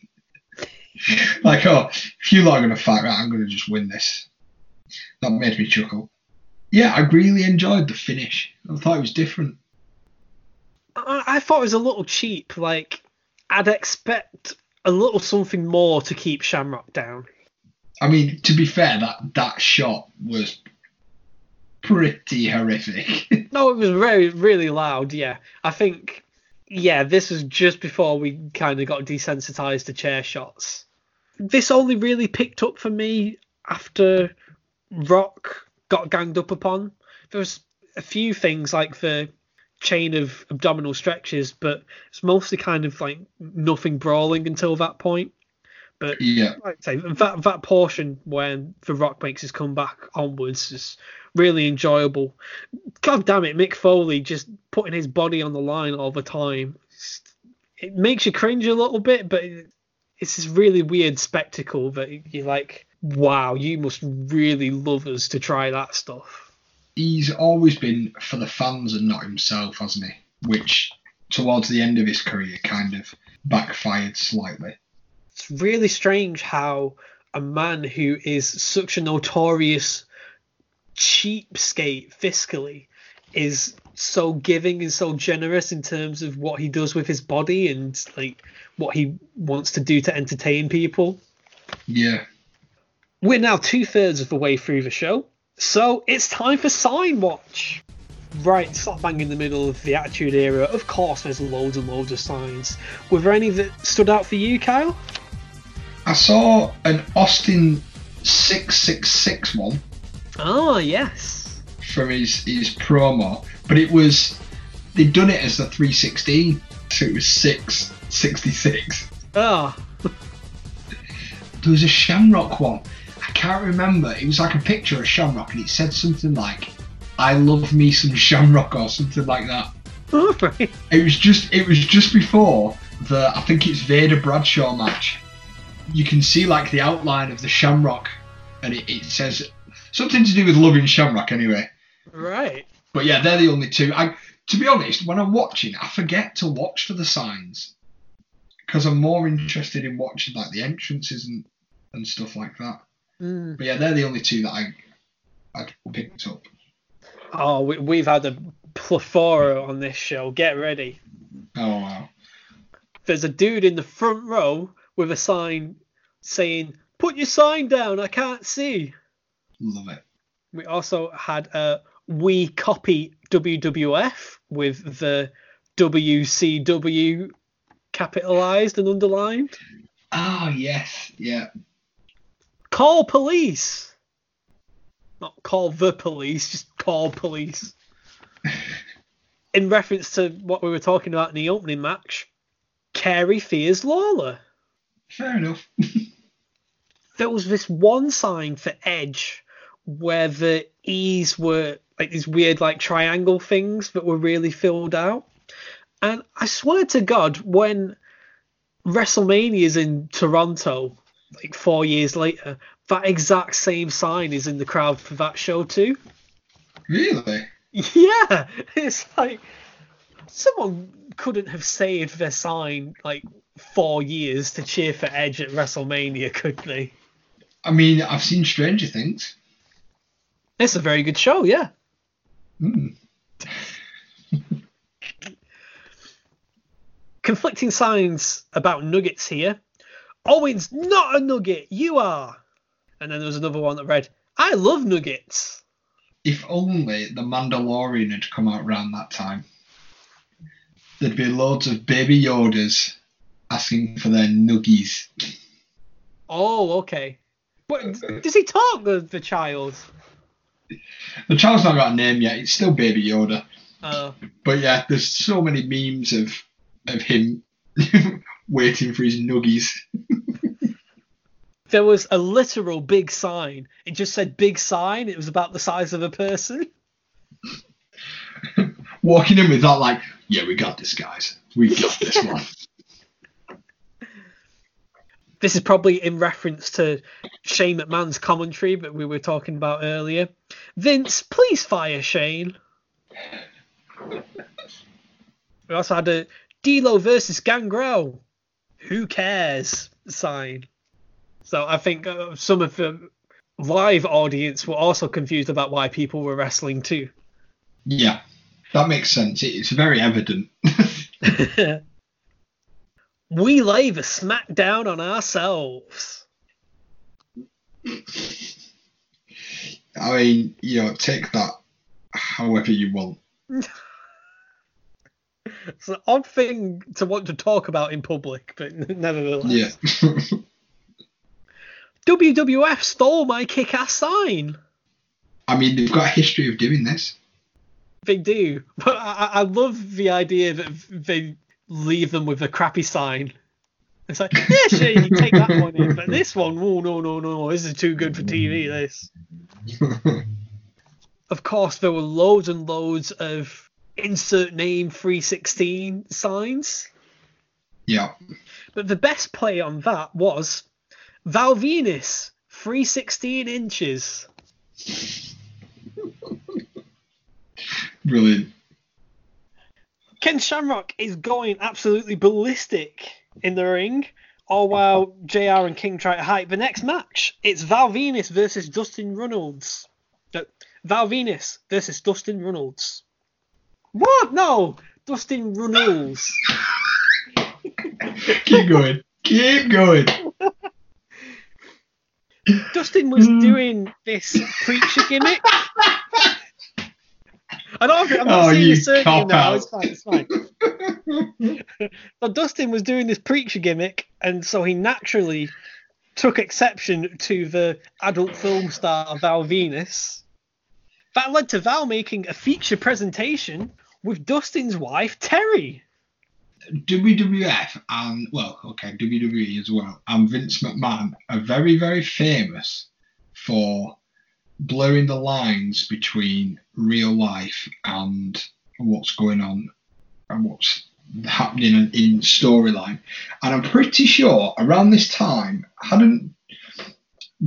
like, oh, if you lot are to fight, right, I'm going to just win this. That made me chuckle. Yeah, I really enjoyed the finish. I thought it was different. I, I thought it was a little cheap. Like, I'd expect a little something more to keep Shamrock down. I mean, to be fair, that, that shot was pretty horrific. No, it was very, really loud. Yeah, I think. Yeah, this was just before we kind of got desensitized to chair shots. This only really picked up for me after Rock got ganged up upon. There was a few things like the chain of abdominal stretches, but it's mostly kind of like nothing brawling until that point. But yeah. like I say, that that portion when The Rock makes his comeback onwards is really enjoyable. God damn it, Mick Foley just putting his body on the line all the time. It makes you cringe a little bit, but it's this really weird spectacle that you're like, wow, you must really love us to try that stuff. He's always been for the fans and not himself, hasn't he? Which, towards the end of his career, kind of backfired slightly. It's really strange how a man who is such a notorious cheapskate fiscally is so giving and so generous in terms of what he does with his body and like what he wants to do to entertain people. Yeah. We're now two thirds of the way through the show, so it's time for Sign Watch. Right, slap bang in the middle of the Attitude Era. Of course, there's loads and loads of signs. Were there any that stood out for you, Kyle? I saw an Austin 666 one Ah, yes. from his, his promo, but it was, they'd done it as the 316, so it was 666. Ah, There was a Shamrock one. I can't remember. It was like a picture of Shamrock and it said something like, I love me some Shamrock or something like that. right. It was just it was just before the I think it's Vader Bradshaw match. You can see like the outline of the Shamrock, and it, it says something to do with loving Shamrock anyway. Right. But yeah, they're the only two. I to be honest, when I'm watching, I forget to watch for the signs because I'm more interested in watching like the entrances and and stuff like that. Mm. But yeah, they're the only two that I I picked up. Oh, we, we've had a plethora on this show. Get ready. Oh wow. There's a dude in the front row with a sign saying, "Put your sign down. I can't see." Love it. We also had a we copy WWF with the WCW capitalized and underlined. Oh yes, yeah. Call police. Not call the police, just call police. in reference to what we were talking about in the opening match, Carey fears Lawler. Fair enough. There was this one sign for Edge where the E's were like these weird like triangle things that were really filled out. And I swear to God, when WrestleMania is in Toronto, like four years later, that exact same sign is in the crowd for that show too. Really? Yeah, it's like someone couldn't have saved their sign like four years to cheer for Edge at WrestleMania, could they? I mean, I've seen Stranger Things. It's a very good show, yeah. Mm. Conflicting signs about Nuggets here. Owen's not a nugget, you are. And then there was another one that read, I love nuggets. If only the Mandalorian had come out around that time. There'd be loads of baby Yodas asking for their nuggies. Oh, okay. But does he talk, the, the child? The child's not got a name yet, it's still Baby Yoda. Uh, But yeah, there's so many memes of of him waiting for his nuggies. there was a literal big sign. It just said big sign. It was about the size of a person. Walking in with that like, yeah, we got this guys. We got this one. This is probably in reference to Shane McMahon's commentary that we were talking about earlier. Vince, please fire Shane. We also had a D'Lo versus Gangrel. Who cares? Sign. So I think uh, some of the live audience were also confused about why people were wrestling too. Yeah. That makes sense. It's very evident. we lay the smackdown on ourselves. I mean, you know, take that however you want. It's an odd thing to want to talk about in public, but nevertheless. Yeah. WWF stole my kick-ass sign. I mean, they've got a history of doing this. They do, but I, I love the idea that they leave them with a crappy sign. It's like, yeah, sure, you take that one in, but this one, oh no, no, no, this is too good for TV. This. Of course, there were loads and loads of insert name 316 signs, yeah. but the best play on that was Val Venis 316 inches. Brilliant. Ken Shamrock is going absolutely ballistic in the ring, oh, all while JR and King try to hype the next match. It's Val Venis versus Dustin Runnels. No, Val Venis versus Dustin Runnels. What? No, Dustin Runnels. Keep going. Keep going. Dustin was mm. doing this preacher gimmick. I don't. I'm not Oh, you it's certain now. It's fine. It's fine. so Dustin was doing this preacher gimmick, and so he naturally took exception to the adult film star Val Venis. That led to Val making a feature presentation with Dustin's wife Terri. WWF and well, okay, WWE as well, and Vince McMahon are very, very famous for blurring the lines between real life and what's going on and what's happening in, in storyline. And I'm pretty sure around this time, hadn't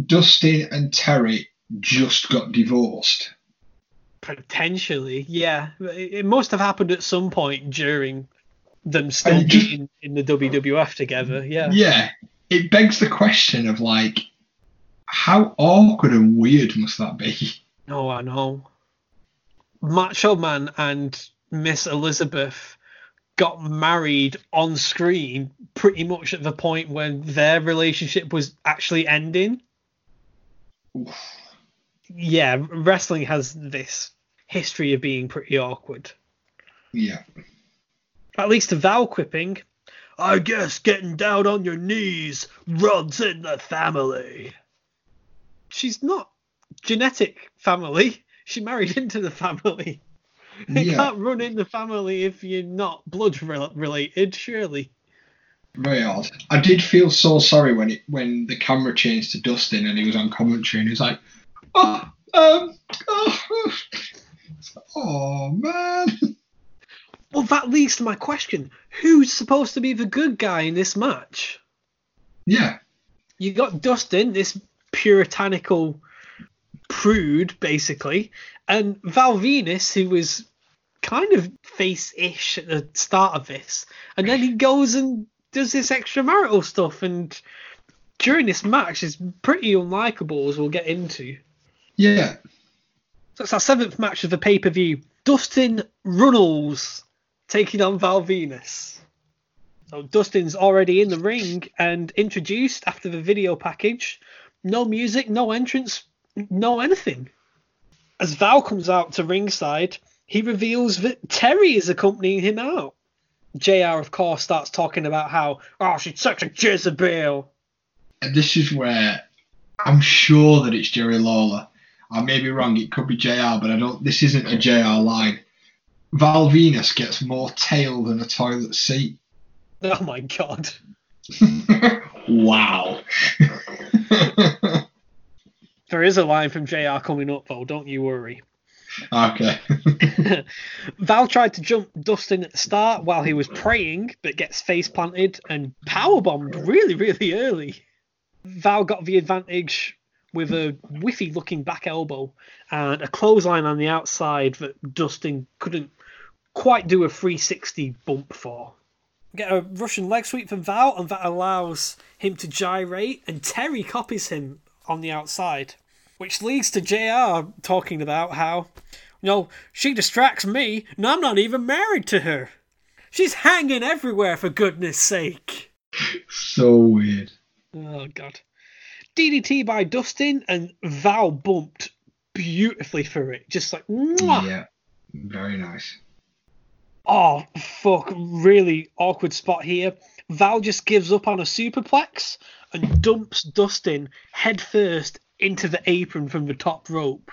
Dustin and Terri just got divorced? Potentially, yeah. It must have happened at some point during them still just- being in the WWF together. Yeah. Yeah, it begs the question of like, how awkward and weird must that be? No, I know. Macho Man and Miss Elizabeth got married on screen pretty much at the point when their relationship was actually ending. Yeah, wrestling has this history of being pretty awkward. Yeah. At least the Val quipping, I guess getting down on your knees runs in the family. She's not genetic family. She married into the family. It Yeah. can't run in the family if you're not blood rel- related, surely. Very odd. I did feel so sorry when it when the camera changed to Dustin and he was on commentary and he was like, oh, um, oh, oh man. Well, that leads to my question: Who's supposed to be the good guy in this match? Yeah. You got Dustin, this puritanical prude, basically, and Val Venis, who was kind of face-ish at the start of this, and then he goes and does this extramarital stuff, and during this match is pretty unlikable, as we'll get into. Yeah. So it's our seventh match of the pay-per-view. Dustin Runnels taking on Val Venis. So Dustin's already in the ring and introduced after the video package. No music, no entrance, no anything. As Val comes out to ringside, he reveals that Terri is accompanying him out. JR, of course, starts talking about how, oh, she's such a Jezebel. And this is where I'm sure that it's Jerry Lawler. I may be wrong, it could be JR, but I don't this isn't a JR line. Val Venis gets more tail than a toilet seat. Oh my god. wow. There is a line from JR coming up, though, don't you worry. okay. Val tried to jump Dustin at the start while he was praying, but gets face planted and power bombed really, really early. Val got the advantage with a whiffy looking back elbow and a clothesline on the outside that Dustin couldn't quite do a 360 bump for. Get a Russian leg sweep from Val, and that allows him to gyrate, and Terri copies him on the outside, which leads to JR talking about how, you know, she distracts me, and I'm not even married to her. She's hanging everywhere, for goodness sake. so weird. Oh, God. DDT by Dustin, and Val bumped beautifully for it. Just like, mwah. Yeah. Very nice. Oh, fuck. Really awkward spot here. Val just gives up on a superplex and dumps Dustin headfirst into the apron from the top rope.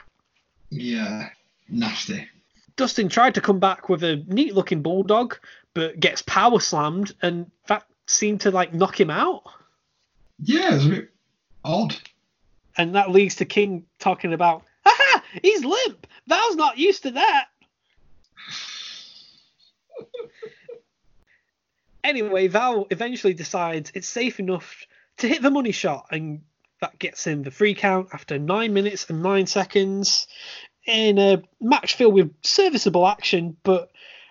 Yeah. Nasty. Dustin tried to come back with a neat looking bulldog, but gets power slammed, and that seemed to like knock him out. Yeah, it's a bit odd. And that leads to King talking about, haha, he's limp. Val's not used to that. anyway, Val eventually decides it's safe enough to hit the money shot, and that gets him the free count after 9 minutes and 9 seconds in a match filled with serviceable action, but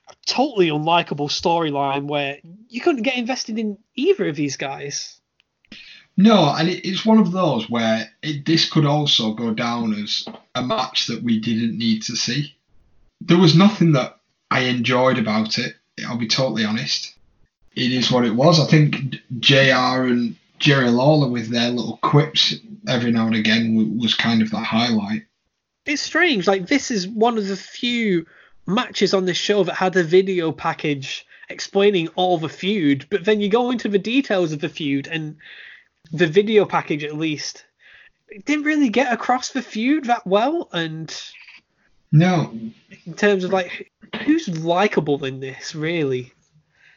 a totally unlikable storyline where you couldn't get invested in either of these guys. No, and it, it's one of those where it, this could also go down as a match that we didn't need to see. There was nothing that I enjoyed about it. I'll be totally honest. It is what it was. I think JR and Jerry Lawler with their little quips every now and again w- was kind of the highlight. It's strange. Like this is one of the few matches on this show that had a video package explaining all the feud, but then you go into the details of the feud and the video package at least it didn't really get across the feud that well and No, in terms of like who's likable in this really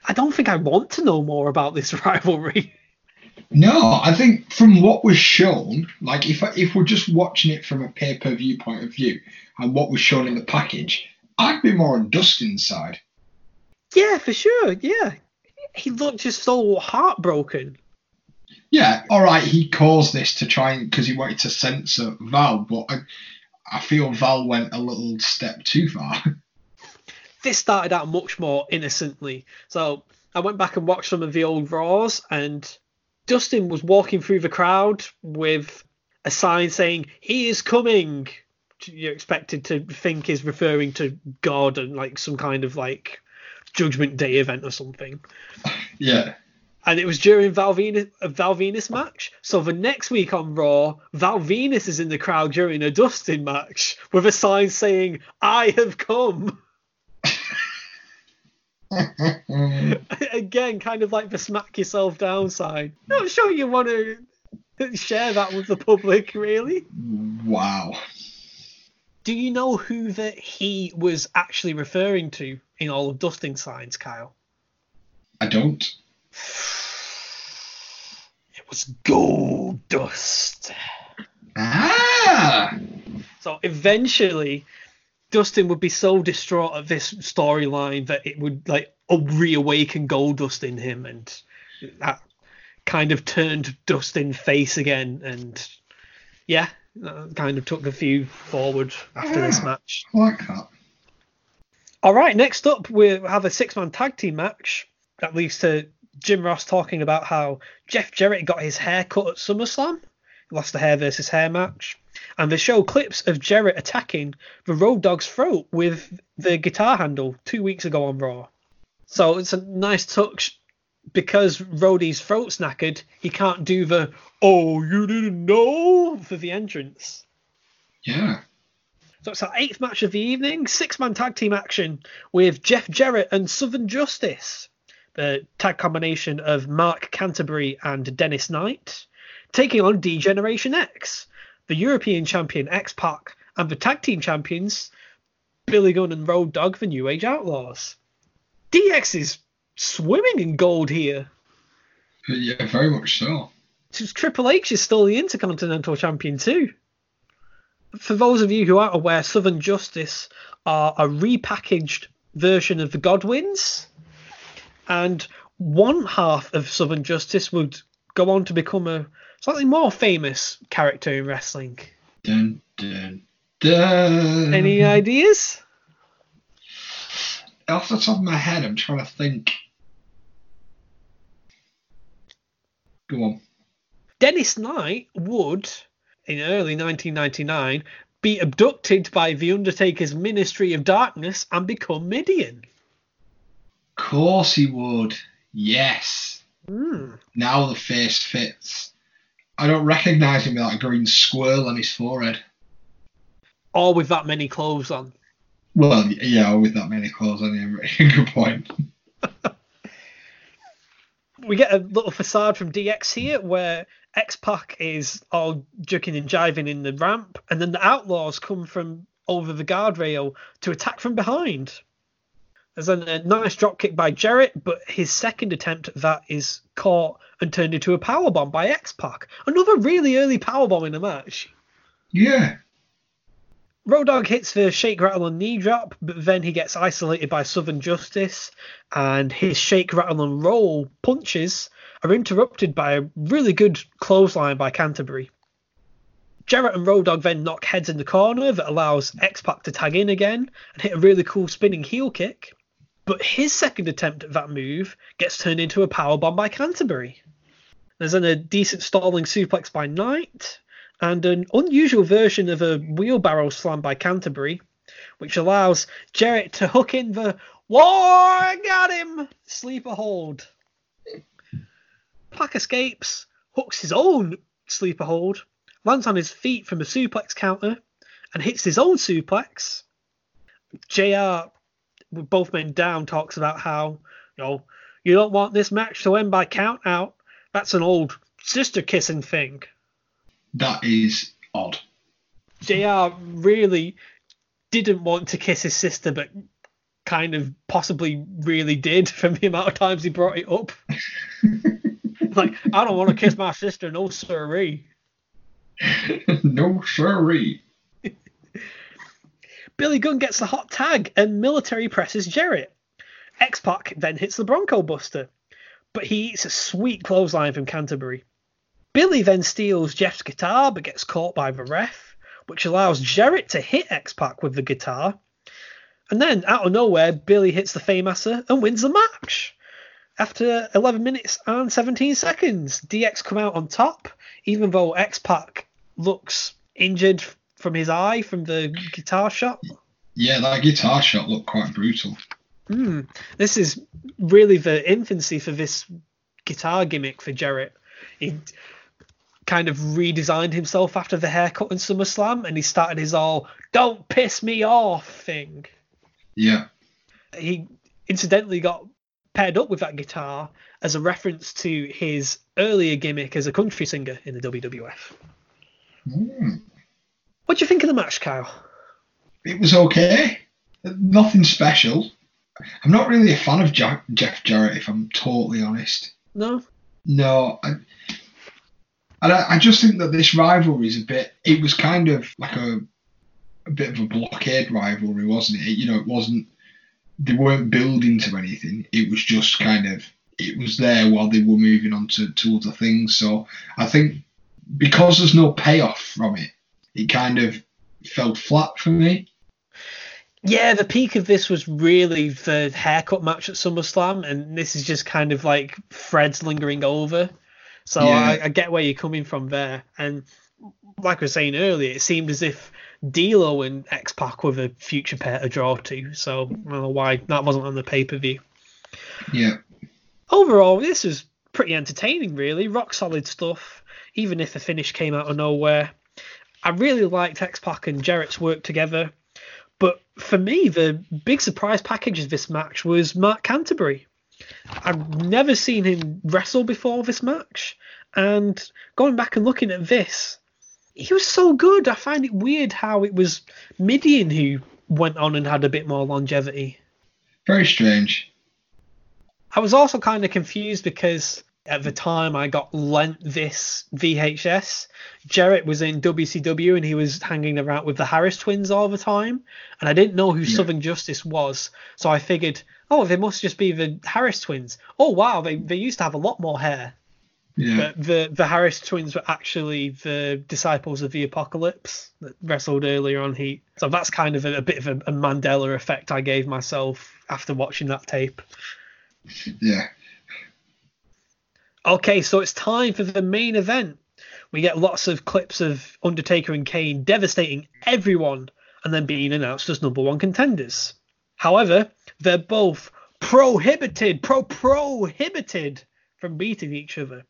i don't think i want to know more about this rivalry no. I think from what was shown, like if if we're just watching it from a pay per view point of view, and what was shown in the package, I'd be more on Dustin's side. yeah for sure yeah he looked just so heartbroken Yeah, all right. He caused this to try and because he wanted to censor Val, but I, I feel Val went a little step too far. this started out much more innocently. So I went back and watched some of the old Raws, and Dustin was walking through the crowd with a sign saying, He is coming. You're expected to think is referring to God and like some kind of like Judgment Day event or something. yeah, And it was during Val Venis, a Val Venis match. So the next week on Raw, Val Venis is in the crowd during a Dustin match with a sign saying, I have come. Again, kind of like the smack yourself down sign. Not sure you want to share that with the public, really. wow. Do you know who that he was actually referring to in all of Dustin's signs, Kyle? I don't. It was Goldust. Ah, So eventually, Dustin would be so distraught at this storyline that it would like reawaken Goldust in him, and that kind of turned Dustin face again, and yeah, that kind of took the feud forward after this match. I like that. All right, next up we have a six-man tag team match that leads to Jim Ross talking about how Jeff Jarrett got his hair cut at SummerSlam. Lost the hair versus hair match. And they show clips of Jarrett attacking the Road Dogg's throat with the guitar handle two weeks ago on Raw. So it's a nice touch because Rhodey's throat's knackered, he can't do the "Oh, you didn't know" for the entrance. Yeah. So it's our eighth match of the evening, six-man tag team action with Jeff Jarrett and Southern Justice, the tag combination of Mark Canterbury and Dennis Knight, taking on D Generation X, the European champion X Pac, and the tag team champions Billy Gunn and Road Dogg, the New Age Outlaws. DX is swimming in gold here. Yeah, very much so. Since Triple H is still the Intercontinental Champion too. For those of you who aren't aware, Southern Justice are a repackaged version of the Godwins, and one half of Southern Justice would go on to become a slightly more famous character in wrestling. Dun, dun, dun. Any ideas? Off the top of my head, I'm trying to think. Go on. Dennis Knight would, in early 1999, be abducted by The Undertaker's Ministry of Darkness and become Mideon. Of course he would. Yes. Hmm. Now the face fits. I don't recognise him with that green swirl on his forehead. Or with that many clothes on. Well, yeah, with that many clothes on him. Good point. We get a little facade from DX here where X Pac is all juking and jiving in the ramp, and then the Outlaws come from over the guardrail to attack from behind. There's a, a nice drop kick by Jarrett, but his second attempt at that is caught and turned into a powerbomb by X Pac. Another really early powerbomb in the match. Yeah. Road Dogg hits the shake, rattle, and knee drop, but then he gets isolated by Southern Justice, and his shake, rattle, and roll punches are interrupted by a really good clothesline by Canterbury. Jarrett and Road Dogg then knock heads in the corner that allows X Pac to tag in again and hit a really cool spinning heel kick. But his second attempt at that move gets turned into a powerbomb by Canterbury. There's then a decent stalling suplex by Knight, and an unusual version of a wheelbarrow slam by Canterbury, which allows Jarrett to hook in the War got him sleeper hold. Pack escapes, hooks his own sleeper hold, lands on his feet from a suplex counter, and hits his own suplex. JR, with both men down, talks about how, you know, you don't want this match to end by count out. That's an old sister kissing thing. That is odd. JR really didn't want to kiss his sister, but kind of possibly really did from the amount of times he brought it up. like, I don't want to kiss my sister, no siree. no siree. Billy Gunn gets the hot tag and military presses Jarrett. X Pac then hits the Bronco Buster, but he eats a sweet clothesline from Canterbury. Billy then steals Jeff's guitar but gets caught by the ref, which allows Jarrett to hit X Pac with the guitar. And then, out of nowhere, Billy hits the Fameasser and wins the match. After 11 minutes and 17 seconds, DX come out on top, even though X Pac looks injured from his eye from the guitar shot. Yeah, that guitar shot looked quite brutal. Hmm. This is really the infancy for this guitar gimmick for Jarrett. He kind of redesigned himself after the haircut in SummerSlam, and he started his all "Don't piss me off" thing. Yeah. He incidentally got paired up with that guitar as a reference to his earlier gimmick as a country singer in the WWF. Mm. What do you think of the match, Kyle? It was okay. Nothing special. I'm not really a fan of Jack, Jeff Jarrett, if I'm totally honest. No. No, I, and I, I just think that this rivalry is a bit. It was kind of like a a bit of a blockade rivalry, wasn't it? You know, it wasn't. They weren't building to anything. It was just kind of. It was there while they were moving on to, to other things. So I think because there's no payoff from it, it kind of fell flat for me. Yeah, the peak of this was really the haircut match at SummerSlam, and this is just kind of like Fred's lingering over. So Yeah. I, I get where you're coming from there. And like I was saying earlier, it seemed as if D'Lo and X Pac were the future pair to draw to. So I don't know why that wasn't on the pay per view. Yeah. Overall, this was pretty entertaining, really. Rock solid stuff, even if the finish came out of nowhere. I really liked X Pac and Jarrett's work together. But for me, the big surprise package of this match was Mark Canterbury. I've never seen him wrestle before this match, and going back and looking at this, he was so good. I find it weird how it was Mideon who went on and had a bit more longevity. Very strange. I was also kind of confused because at the time I got lent this VHS. Jarrett was in WCW and he was hanging around with the Harris twins all the time, and I didn't know who Yeah. Southern Justice was, so I figured, oh, they must just be the Harris twins. Oh wow, they they used to have a lot more hair. Yeah. But the the Harris twins were actually the disciples of the Apocalypse that wrestled earlier on Heat. So that's kind of a, a bit of a, a Mandela effect I gave myself after watching that tape. Yeah. Okay, so it's time for the main event. We get lots of clips of Undertaker and Kane devastating everyone and then being announced as number one contenders. However, they're both prohibited, pro prohibited from beating each other.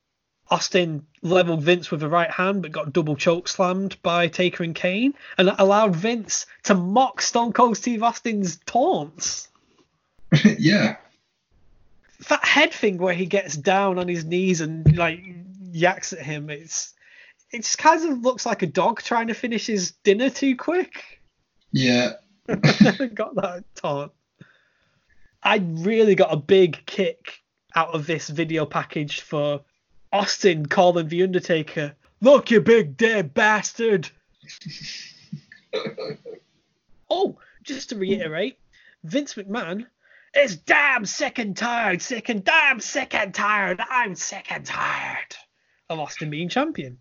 Austin leveled Vince with a right hand but got double choke slammed by Taker and Kane and allowed Vince to mock Stone Cold Steve Austin's taunts. yeah. That head thing where he gets down on his knees and like yaks at him it's it just kind of looks like a dog trying to finish his dinner too quick. Yeah. never got that taunt. I really got a big kick out of this video package for austin calling the undertaker look you big dead bastard. Oh just to reiterate vince mcmahon is damn sick and tired, sick and damn sick and tired. I'm sick and tired of Austin being champion.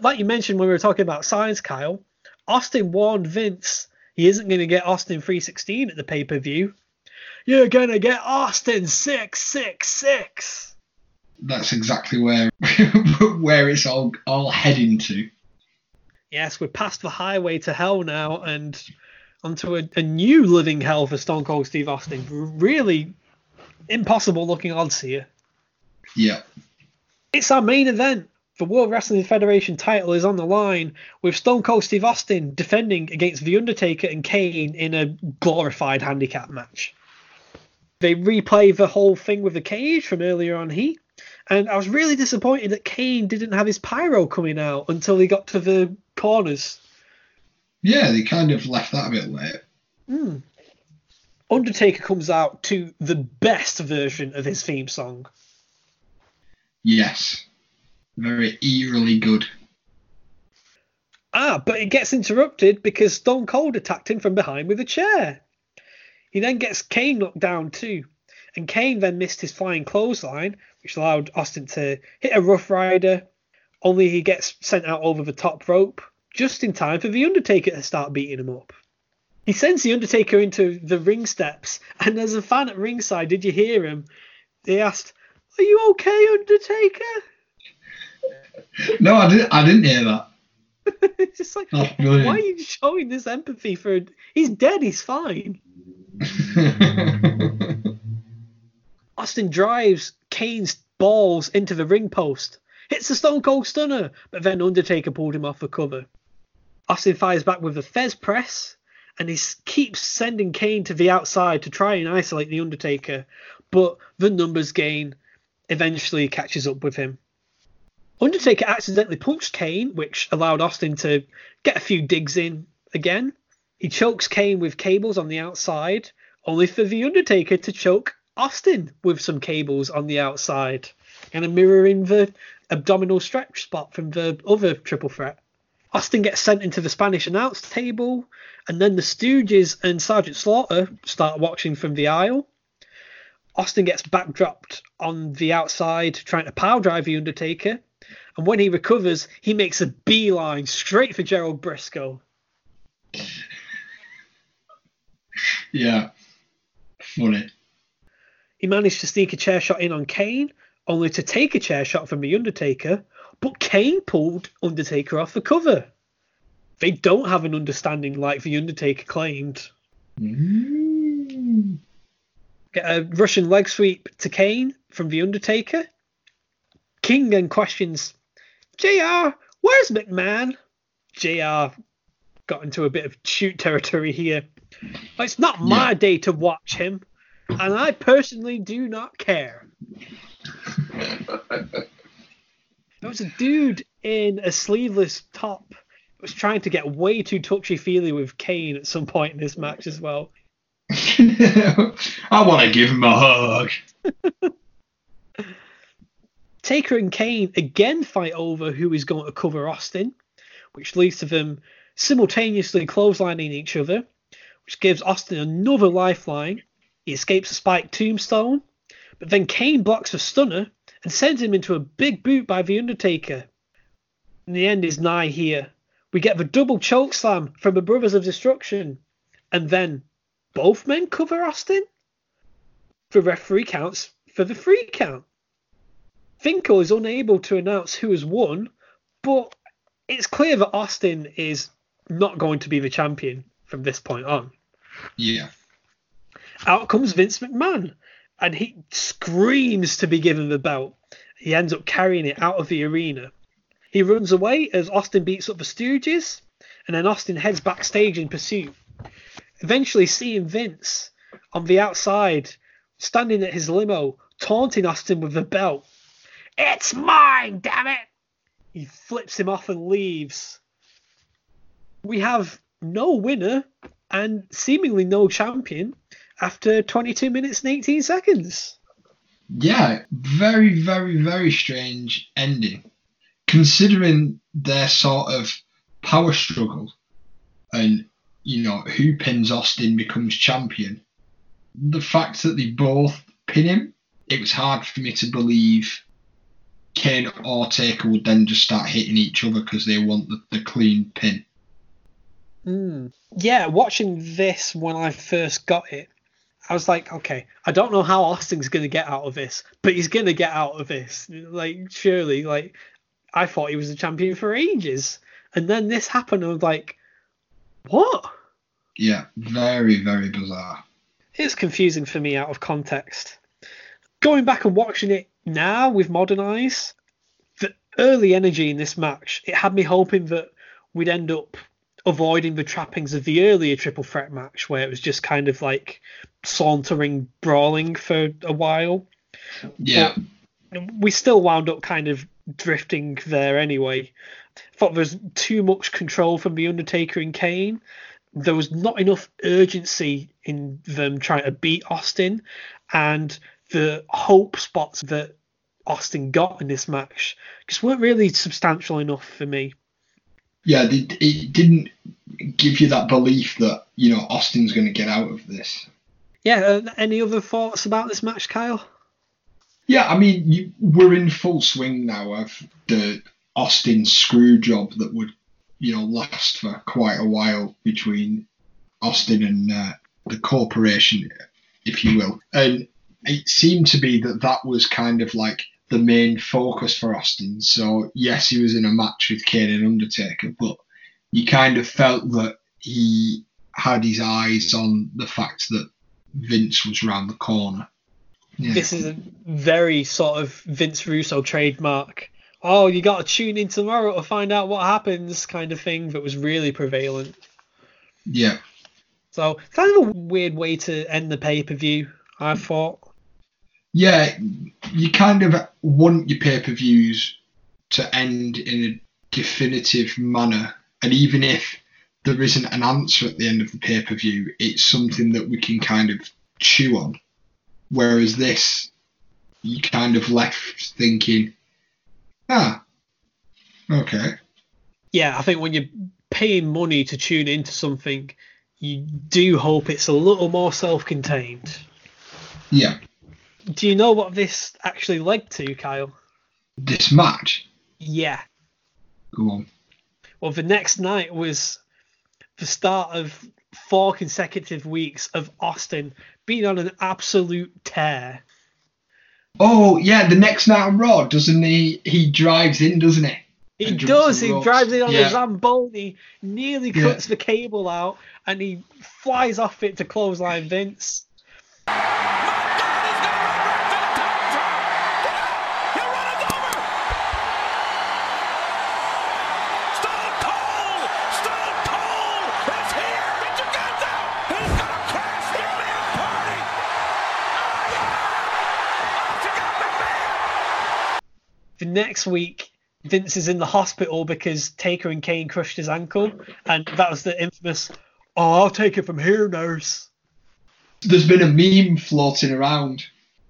Like you mentioned when we were talking about science, Kyle, Austin warned Vince he isn't going to get Austin 316 at the pay per view. You're going to get Austin 666. That's exactly where where it's all all heading to. Yes, we're past the highway to hell now and onto a, a new living hell for Stone Cold Steve Austin. Really impossible looking odds here. Yeah. It's our main event. The World Wrestling Federation title is on the line with Stone Cold Steve Austin defending against The Undertaker and Kane in a glorified handicap match. They replay the whole thing with the cage from earlier on Heat, and I was really disappointed that Kane didn't have his pyro coming out until he got to the corners. Yeah, they kind of left that a bit late. Hmm. Undertaker comes out to the best version of his theme song. Yes. Very eerily good. Ah, but it gets interrupted because Stone Cold attacked him from behind with a chair. He then gets Kane knocked down too, and Kane then missed his flying clothesline, which allowed Austin to hit a Rough Rider. Only he gets sent out over the top rope just in time for the Undertaker to start beating him up. He sends the Undertaker into the ring steps, and as a fan at ringside, did you hear him? They asked, "Are you okay, Undertaker?" No, I didn't I didn't hear that. it's just like, why are you showing this empathy for? He's dead. He's fine. Austin drives Kane's balls into the ring post, hits the Stone Cold Stunner, but then Undertaker pulled him off the cover. Austin fires back with the Thesz press, and he keeps sending Kane to the outside to try and isolate the Undertaker, but the numbers gain eventually catches up with him. Undertaker accidentally punched Kane, which allowed Austin to get a few digs in again. He chokes Kane with cables on the outside, only for the Undertaker to choke Austin with some cables on the outside, kind of mirroring the abdominal stretch spot from the other triple threat. Austin gets sent into the Spanish announce table, and then the Stooges and Sergeant Slaughter start watching from the aisle. Austin gets backdropped on the outside, trying to power drive the Undertaker, and when he recovers, he makes a beeline straight for Gerald Brisco. yeah. Funny. He managed to sneak a chair shot in on Kane, only to take a chair shot from the Undertaker, but Kane pulled Undertaker off the cover. They don't have an understanding like the Undertaker claimed. Mm. Get a Russian leg sweep to Kane from The Undertaker. King then questions, JR, where's McMahon? JR got into a bit of shoot territory here. It's not my Yeah. day to watch him, and I personally do not care. There was a dude in a sleeveless top was trying to get way too touchy feely with Kane at some point in this match as well. I want to give him a hug. Taker and Kane again fight over who is going to cover Austin, which leads to them simultaneously clotheslining each other, which gives Austin another lifeline. He escapes a spiked tombstone, but then Kane blocks a stunner and sends him into a big boot by The Undertaker. And the end is nigh here. We get the double choke slam from the Brothers of Destruction, and then both men cover Austin. The referee counts for the free count. Finkel is unable to announce who has won, but it's clear that Austin is not going to be the champion from this point on. Yeah. Out comes Vince McMahon, and he screams to be given the belt. He ends up carrying it out of the arena. He runs away as Austin beats up the Stooges, and then Austin heads backstage in pursuit. Eventually, seeing Vince on the outside, standing at his limo, taunting Austin with the belt. It's mine, damn it! He flips him off and leaves. We have no winner and seemingly no champion after 22 minutes and 18 seconds. Yeah, very, very, very strange ending. Considering their sort of power struggle and, you know, who pins Austin becomes champion, the fact that they both pin him, it was hard for me to believe Kane or Taker would then just start hitting each other because they want the, the clean pin. Mm. Yeah, watching this when I first got it, I was like, okay, I don't know how Austin's going to get out of this, but he's going to get out of this. Like, surely, like, I thought he was a champion for ages. And then this happened, and I was like, what? Yeah, very, very bizarre. It's confusing for me out of context. Going back and watching it now with modern eyes, the early energy in this match, it had me hoping that we'd end up avoiding the trappings of the earlier triple threat match where it was just kind of like sauntering brawling for a while. Yeah, We still wound up kind of drifting there anyway. thought there was too much control from the Undertaker and Kane. There was not enough urgency in them trying to beat Austin, and the hope spots that Austin got in this match just weren't really substantial enough for me. Yeah, it didn't give you that belief that you know Austin's going to get out of this. Yeah, uh, any other thoughts about this match, Kyle? Yeah, I mean, you, we're in full swing now of the Austin screw job that would, you know, last for quite a while between Austin and uh, the corporation, if you will. And it seemed to be that that was kind of like the main focus for Austin. So, yes, he was in a match with Kane and Undertaker, but you kind of felt that he had his eyes on the fact that Vince was round the corner. Yeah. This is a very sort of Vince Russo trademark. Oh, you got to tune in tomorrow to find out what happens, kind of thing that was really prevalent. yeah. So, kind of a weird way to end the pay per view, I thought. Yeah, you kind of want your pay per views to end in a definitive manner. And even if there isn't an answer at the end of the pay per view, it's something that we can kind of chew on. Whereas this, you kind of left thinking, ah, okay. Yeah, I think when you're paying money to tune into something, you do hope it's a little more self contained. Yeah. Do you know what this actually led to, Kyle? This match, Yeah. go on. Well, the next night was the start of four consecutive weeks of Austin being on an absolute tear. Oh, yeah, the next night on Raw, doesn't he? He drives in, doesn't he? He And does. He ropes. drives in on Yeah. a Zamboni, nearly Yeah. cuts the cable out, and he flies off it to clothesline Vince. My next week, Vince is in the hospital because Taker and Kane crushed his ankle, and that was the infamous, "Oh, I'll take it from here, nurse." There's been a meme floating around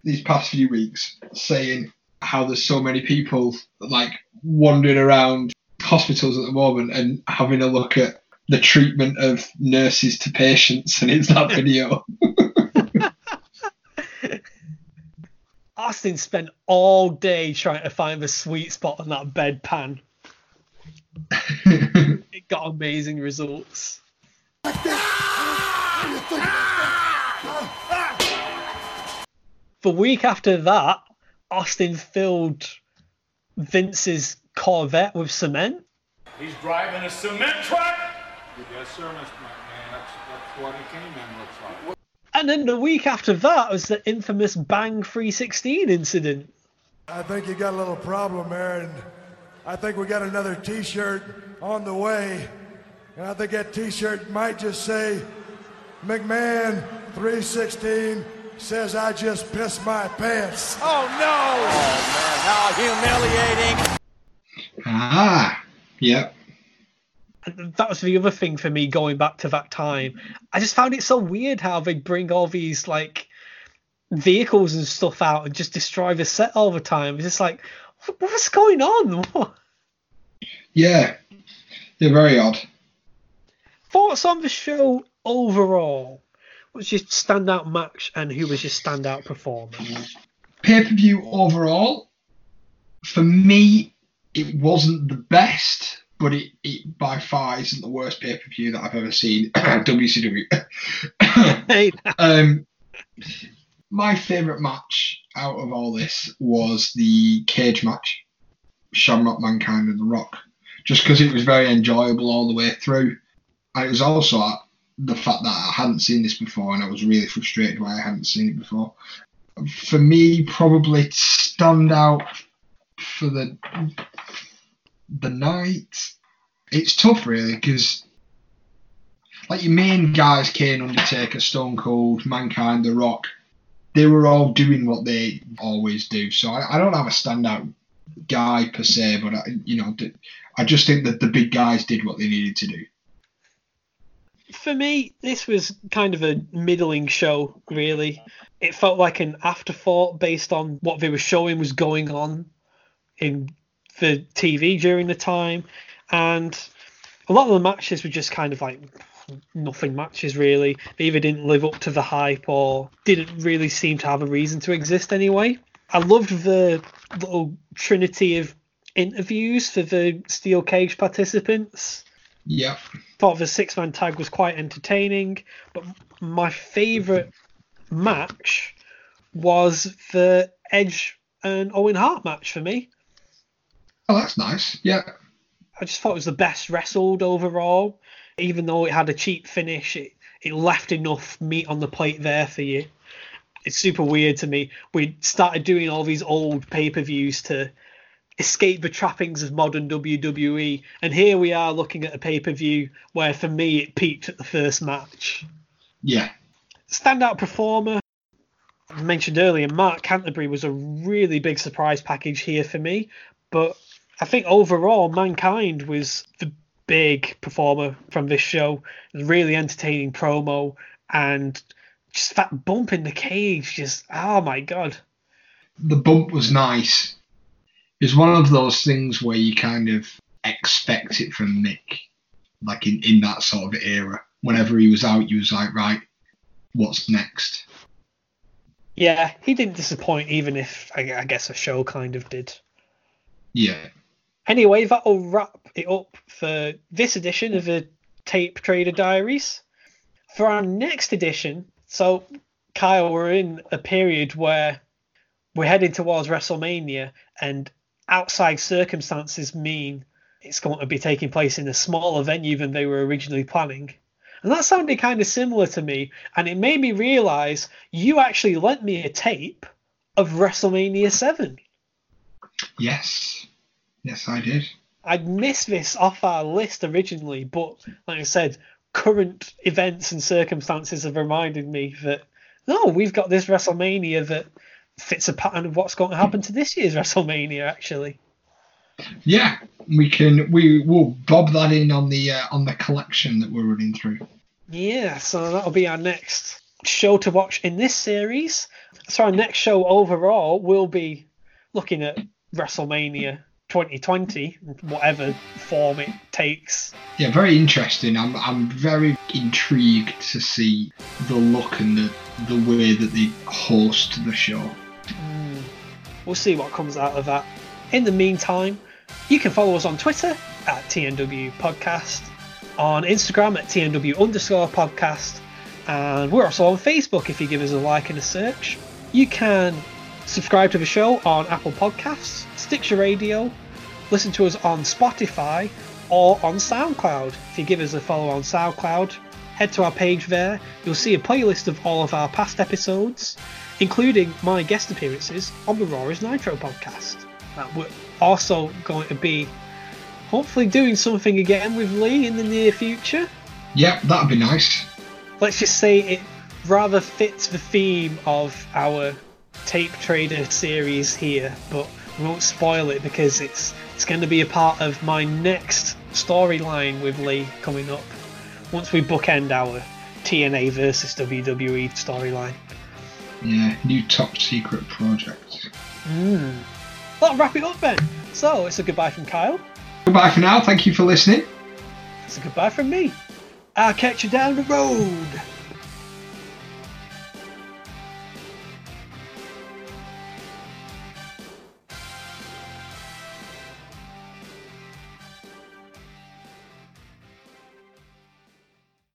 these past few weeks saying how there's so many people like wandering around hospitals at the moment and having a look at the treatment of nurses to patients, and it's that video. Austin spent all day trying to find the sweet spot on that bedpan. It got amazing results. The week after that, Austin filled Vince's Corvette with cement. He's driving a cement truck. Yes, sir, Mr. McMahon. That's, that's what a K-Man looks like. And then the week after that was the infamous Bang 316 incident. I think you got a little problem there, and I think we got another T-shirt on the way, and I think that T-shirt might just say, "McMahon 316 says I just pissed my pants." Oh no! Oh man, how humiliating! ah, yep. That was the other thing for me going back to that time. I just found it so weird how they bring all these like vehicles and stuff out and just destroy the set all the time. It's just like, what's going on? What? Yeah. They're very odd. Thoughts on the show overall? What's your standout match and who was your standout performer? Pay per view overall, for me, it wasn't the best, but it, it by far isn't the worst pay per view that I've ever seen. WCW. Um, my favourite match out of all this was the cage match, Shamrock Mankind and The Rock, just because it was very enjoyable all the way through. And it was also the fact that I hadn't seen this before and I was really frustrated why I hadn't seen it before. For me, probably stand out for the the night. It's tough, really, because like your main guys, Kane, Undertaker, Stone Cold, Mankind, The Rock, they were all doing what they always do. So I, I don't have a standout guy per se, but I, you know, I just think that the big guys did what they needed to do. for me, this was kind of a middling show, really. It felt like an afterthought based on what they were showing was going on in the TV during the time. And a lot of the matches were just kind of like nothing matches, really. They either didn't live up to the hype or didn't really seem to have a reason to exist anyway. I loved the little trinity of interviews for the steel cage participants Yep. thought the six man tag was quite entertaining, but my favourite match was the Edge and Owen Hart match for me. Oh, that's nice. Yeah. I just thought it was the best wrestled overall. Even though it had a cheap finish, it, it left enough meat on the plate there for you. It's super weird to me. We started doing all these old pay per views to escape the trappings of modern WWE, and here we are looking at a pay per view where for me it peaked at the first match. Yeah. Standout performer. I mentioned earlier, Mark Canterbury was a really big surprise package here for me, but I think overall, Mankind was the big performer from this show. Really entertaining promo and just that bump in the cage. Just oh my god. The bump was nice. It's one of those things where you kind of expect it from Mick, like in, in that sort of era. Whenever he was out, you was like, right, what's next? Yeah, he didn't disappoint, even if I, I guess a show kind of did. Yeah. Anyway, that'll wrap it up for this edition of the Tape Trader Diaries. For our next edition, so Kyle, we're in a period where we're heading towards WrestleMania, and outside circumstances mean it's going to be taking place in a smaller venue than they were originally planning. And that sounded kind of similar to me, and it made me realize you actually lent me a tape of WrestleMania 7. Yes. Yes, I did. I'd missed this off our list originally, but like I said, current events and circumstances have reminded me that no, we've got this WrestleMania that fits a pattern of what's going to happen to this year's WrestleMania. Actually, Yeah, we can. We will bob that in on the uh, on the collection that we're running through. Yeah, so that'll be our next show to watch in this series. So our next show overall will be looking at WrestleMania 2020, whatever form it takes. Yeah, very interesting. I'm I'm very intrigued to see the look and the the way that they host the show. Mm. We'll see what comes out of that. In the meantime, you can follow us on Twitter at TNW Podcast, on Instagram at TNW underscore podcast, and we're also on Facebook if you give us a like and a search. You can subscribe to the show on Apple Podcasts, Stitcher Radio, listen to us on Spotify, or on SoundCloud. If you give us a follow on SoundCloud, head to our page there. You'll see a playlist of all of our past episodes, including my guest appearances on the Raw Nitro podcast. We're also going to be hopefully doing something again with Lee in the near future. Yep, that'd be nice. Let's just say it rather fits the theme of our tape trader series here, but we won't spoil it because it's it's going to be a part of my next storyline with Lee coming up once we bookend our TNA versus WWE storyline. Yeah, new top secret project. Hmm. That'll wrap it up then. So it's a goodbye from Kyle. Goodbye for now. Thank you for listening. It's a goodbye from me. I'll catch you down the road.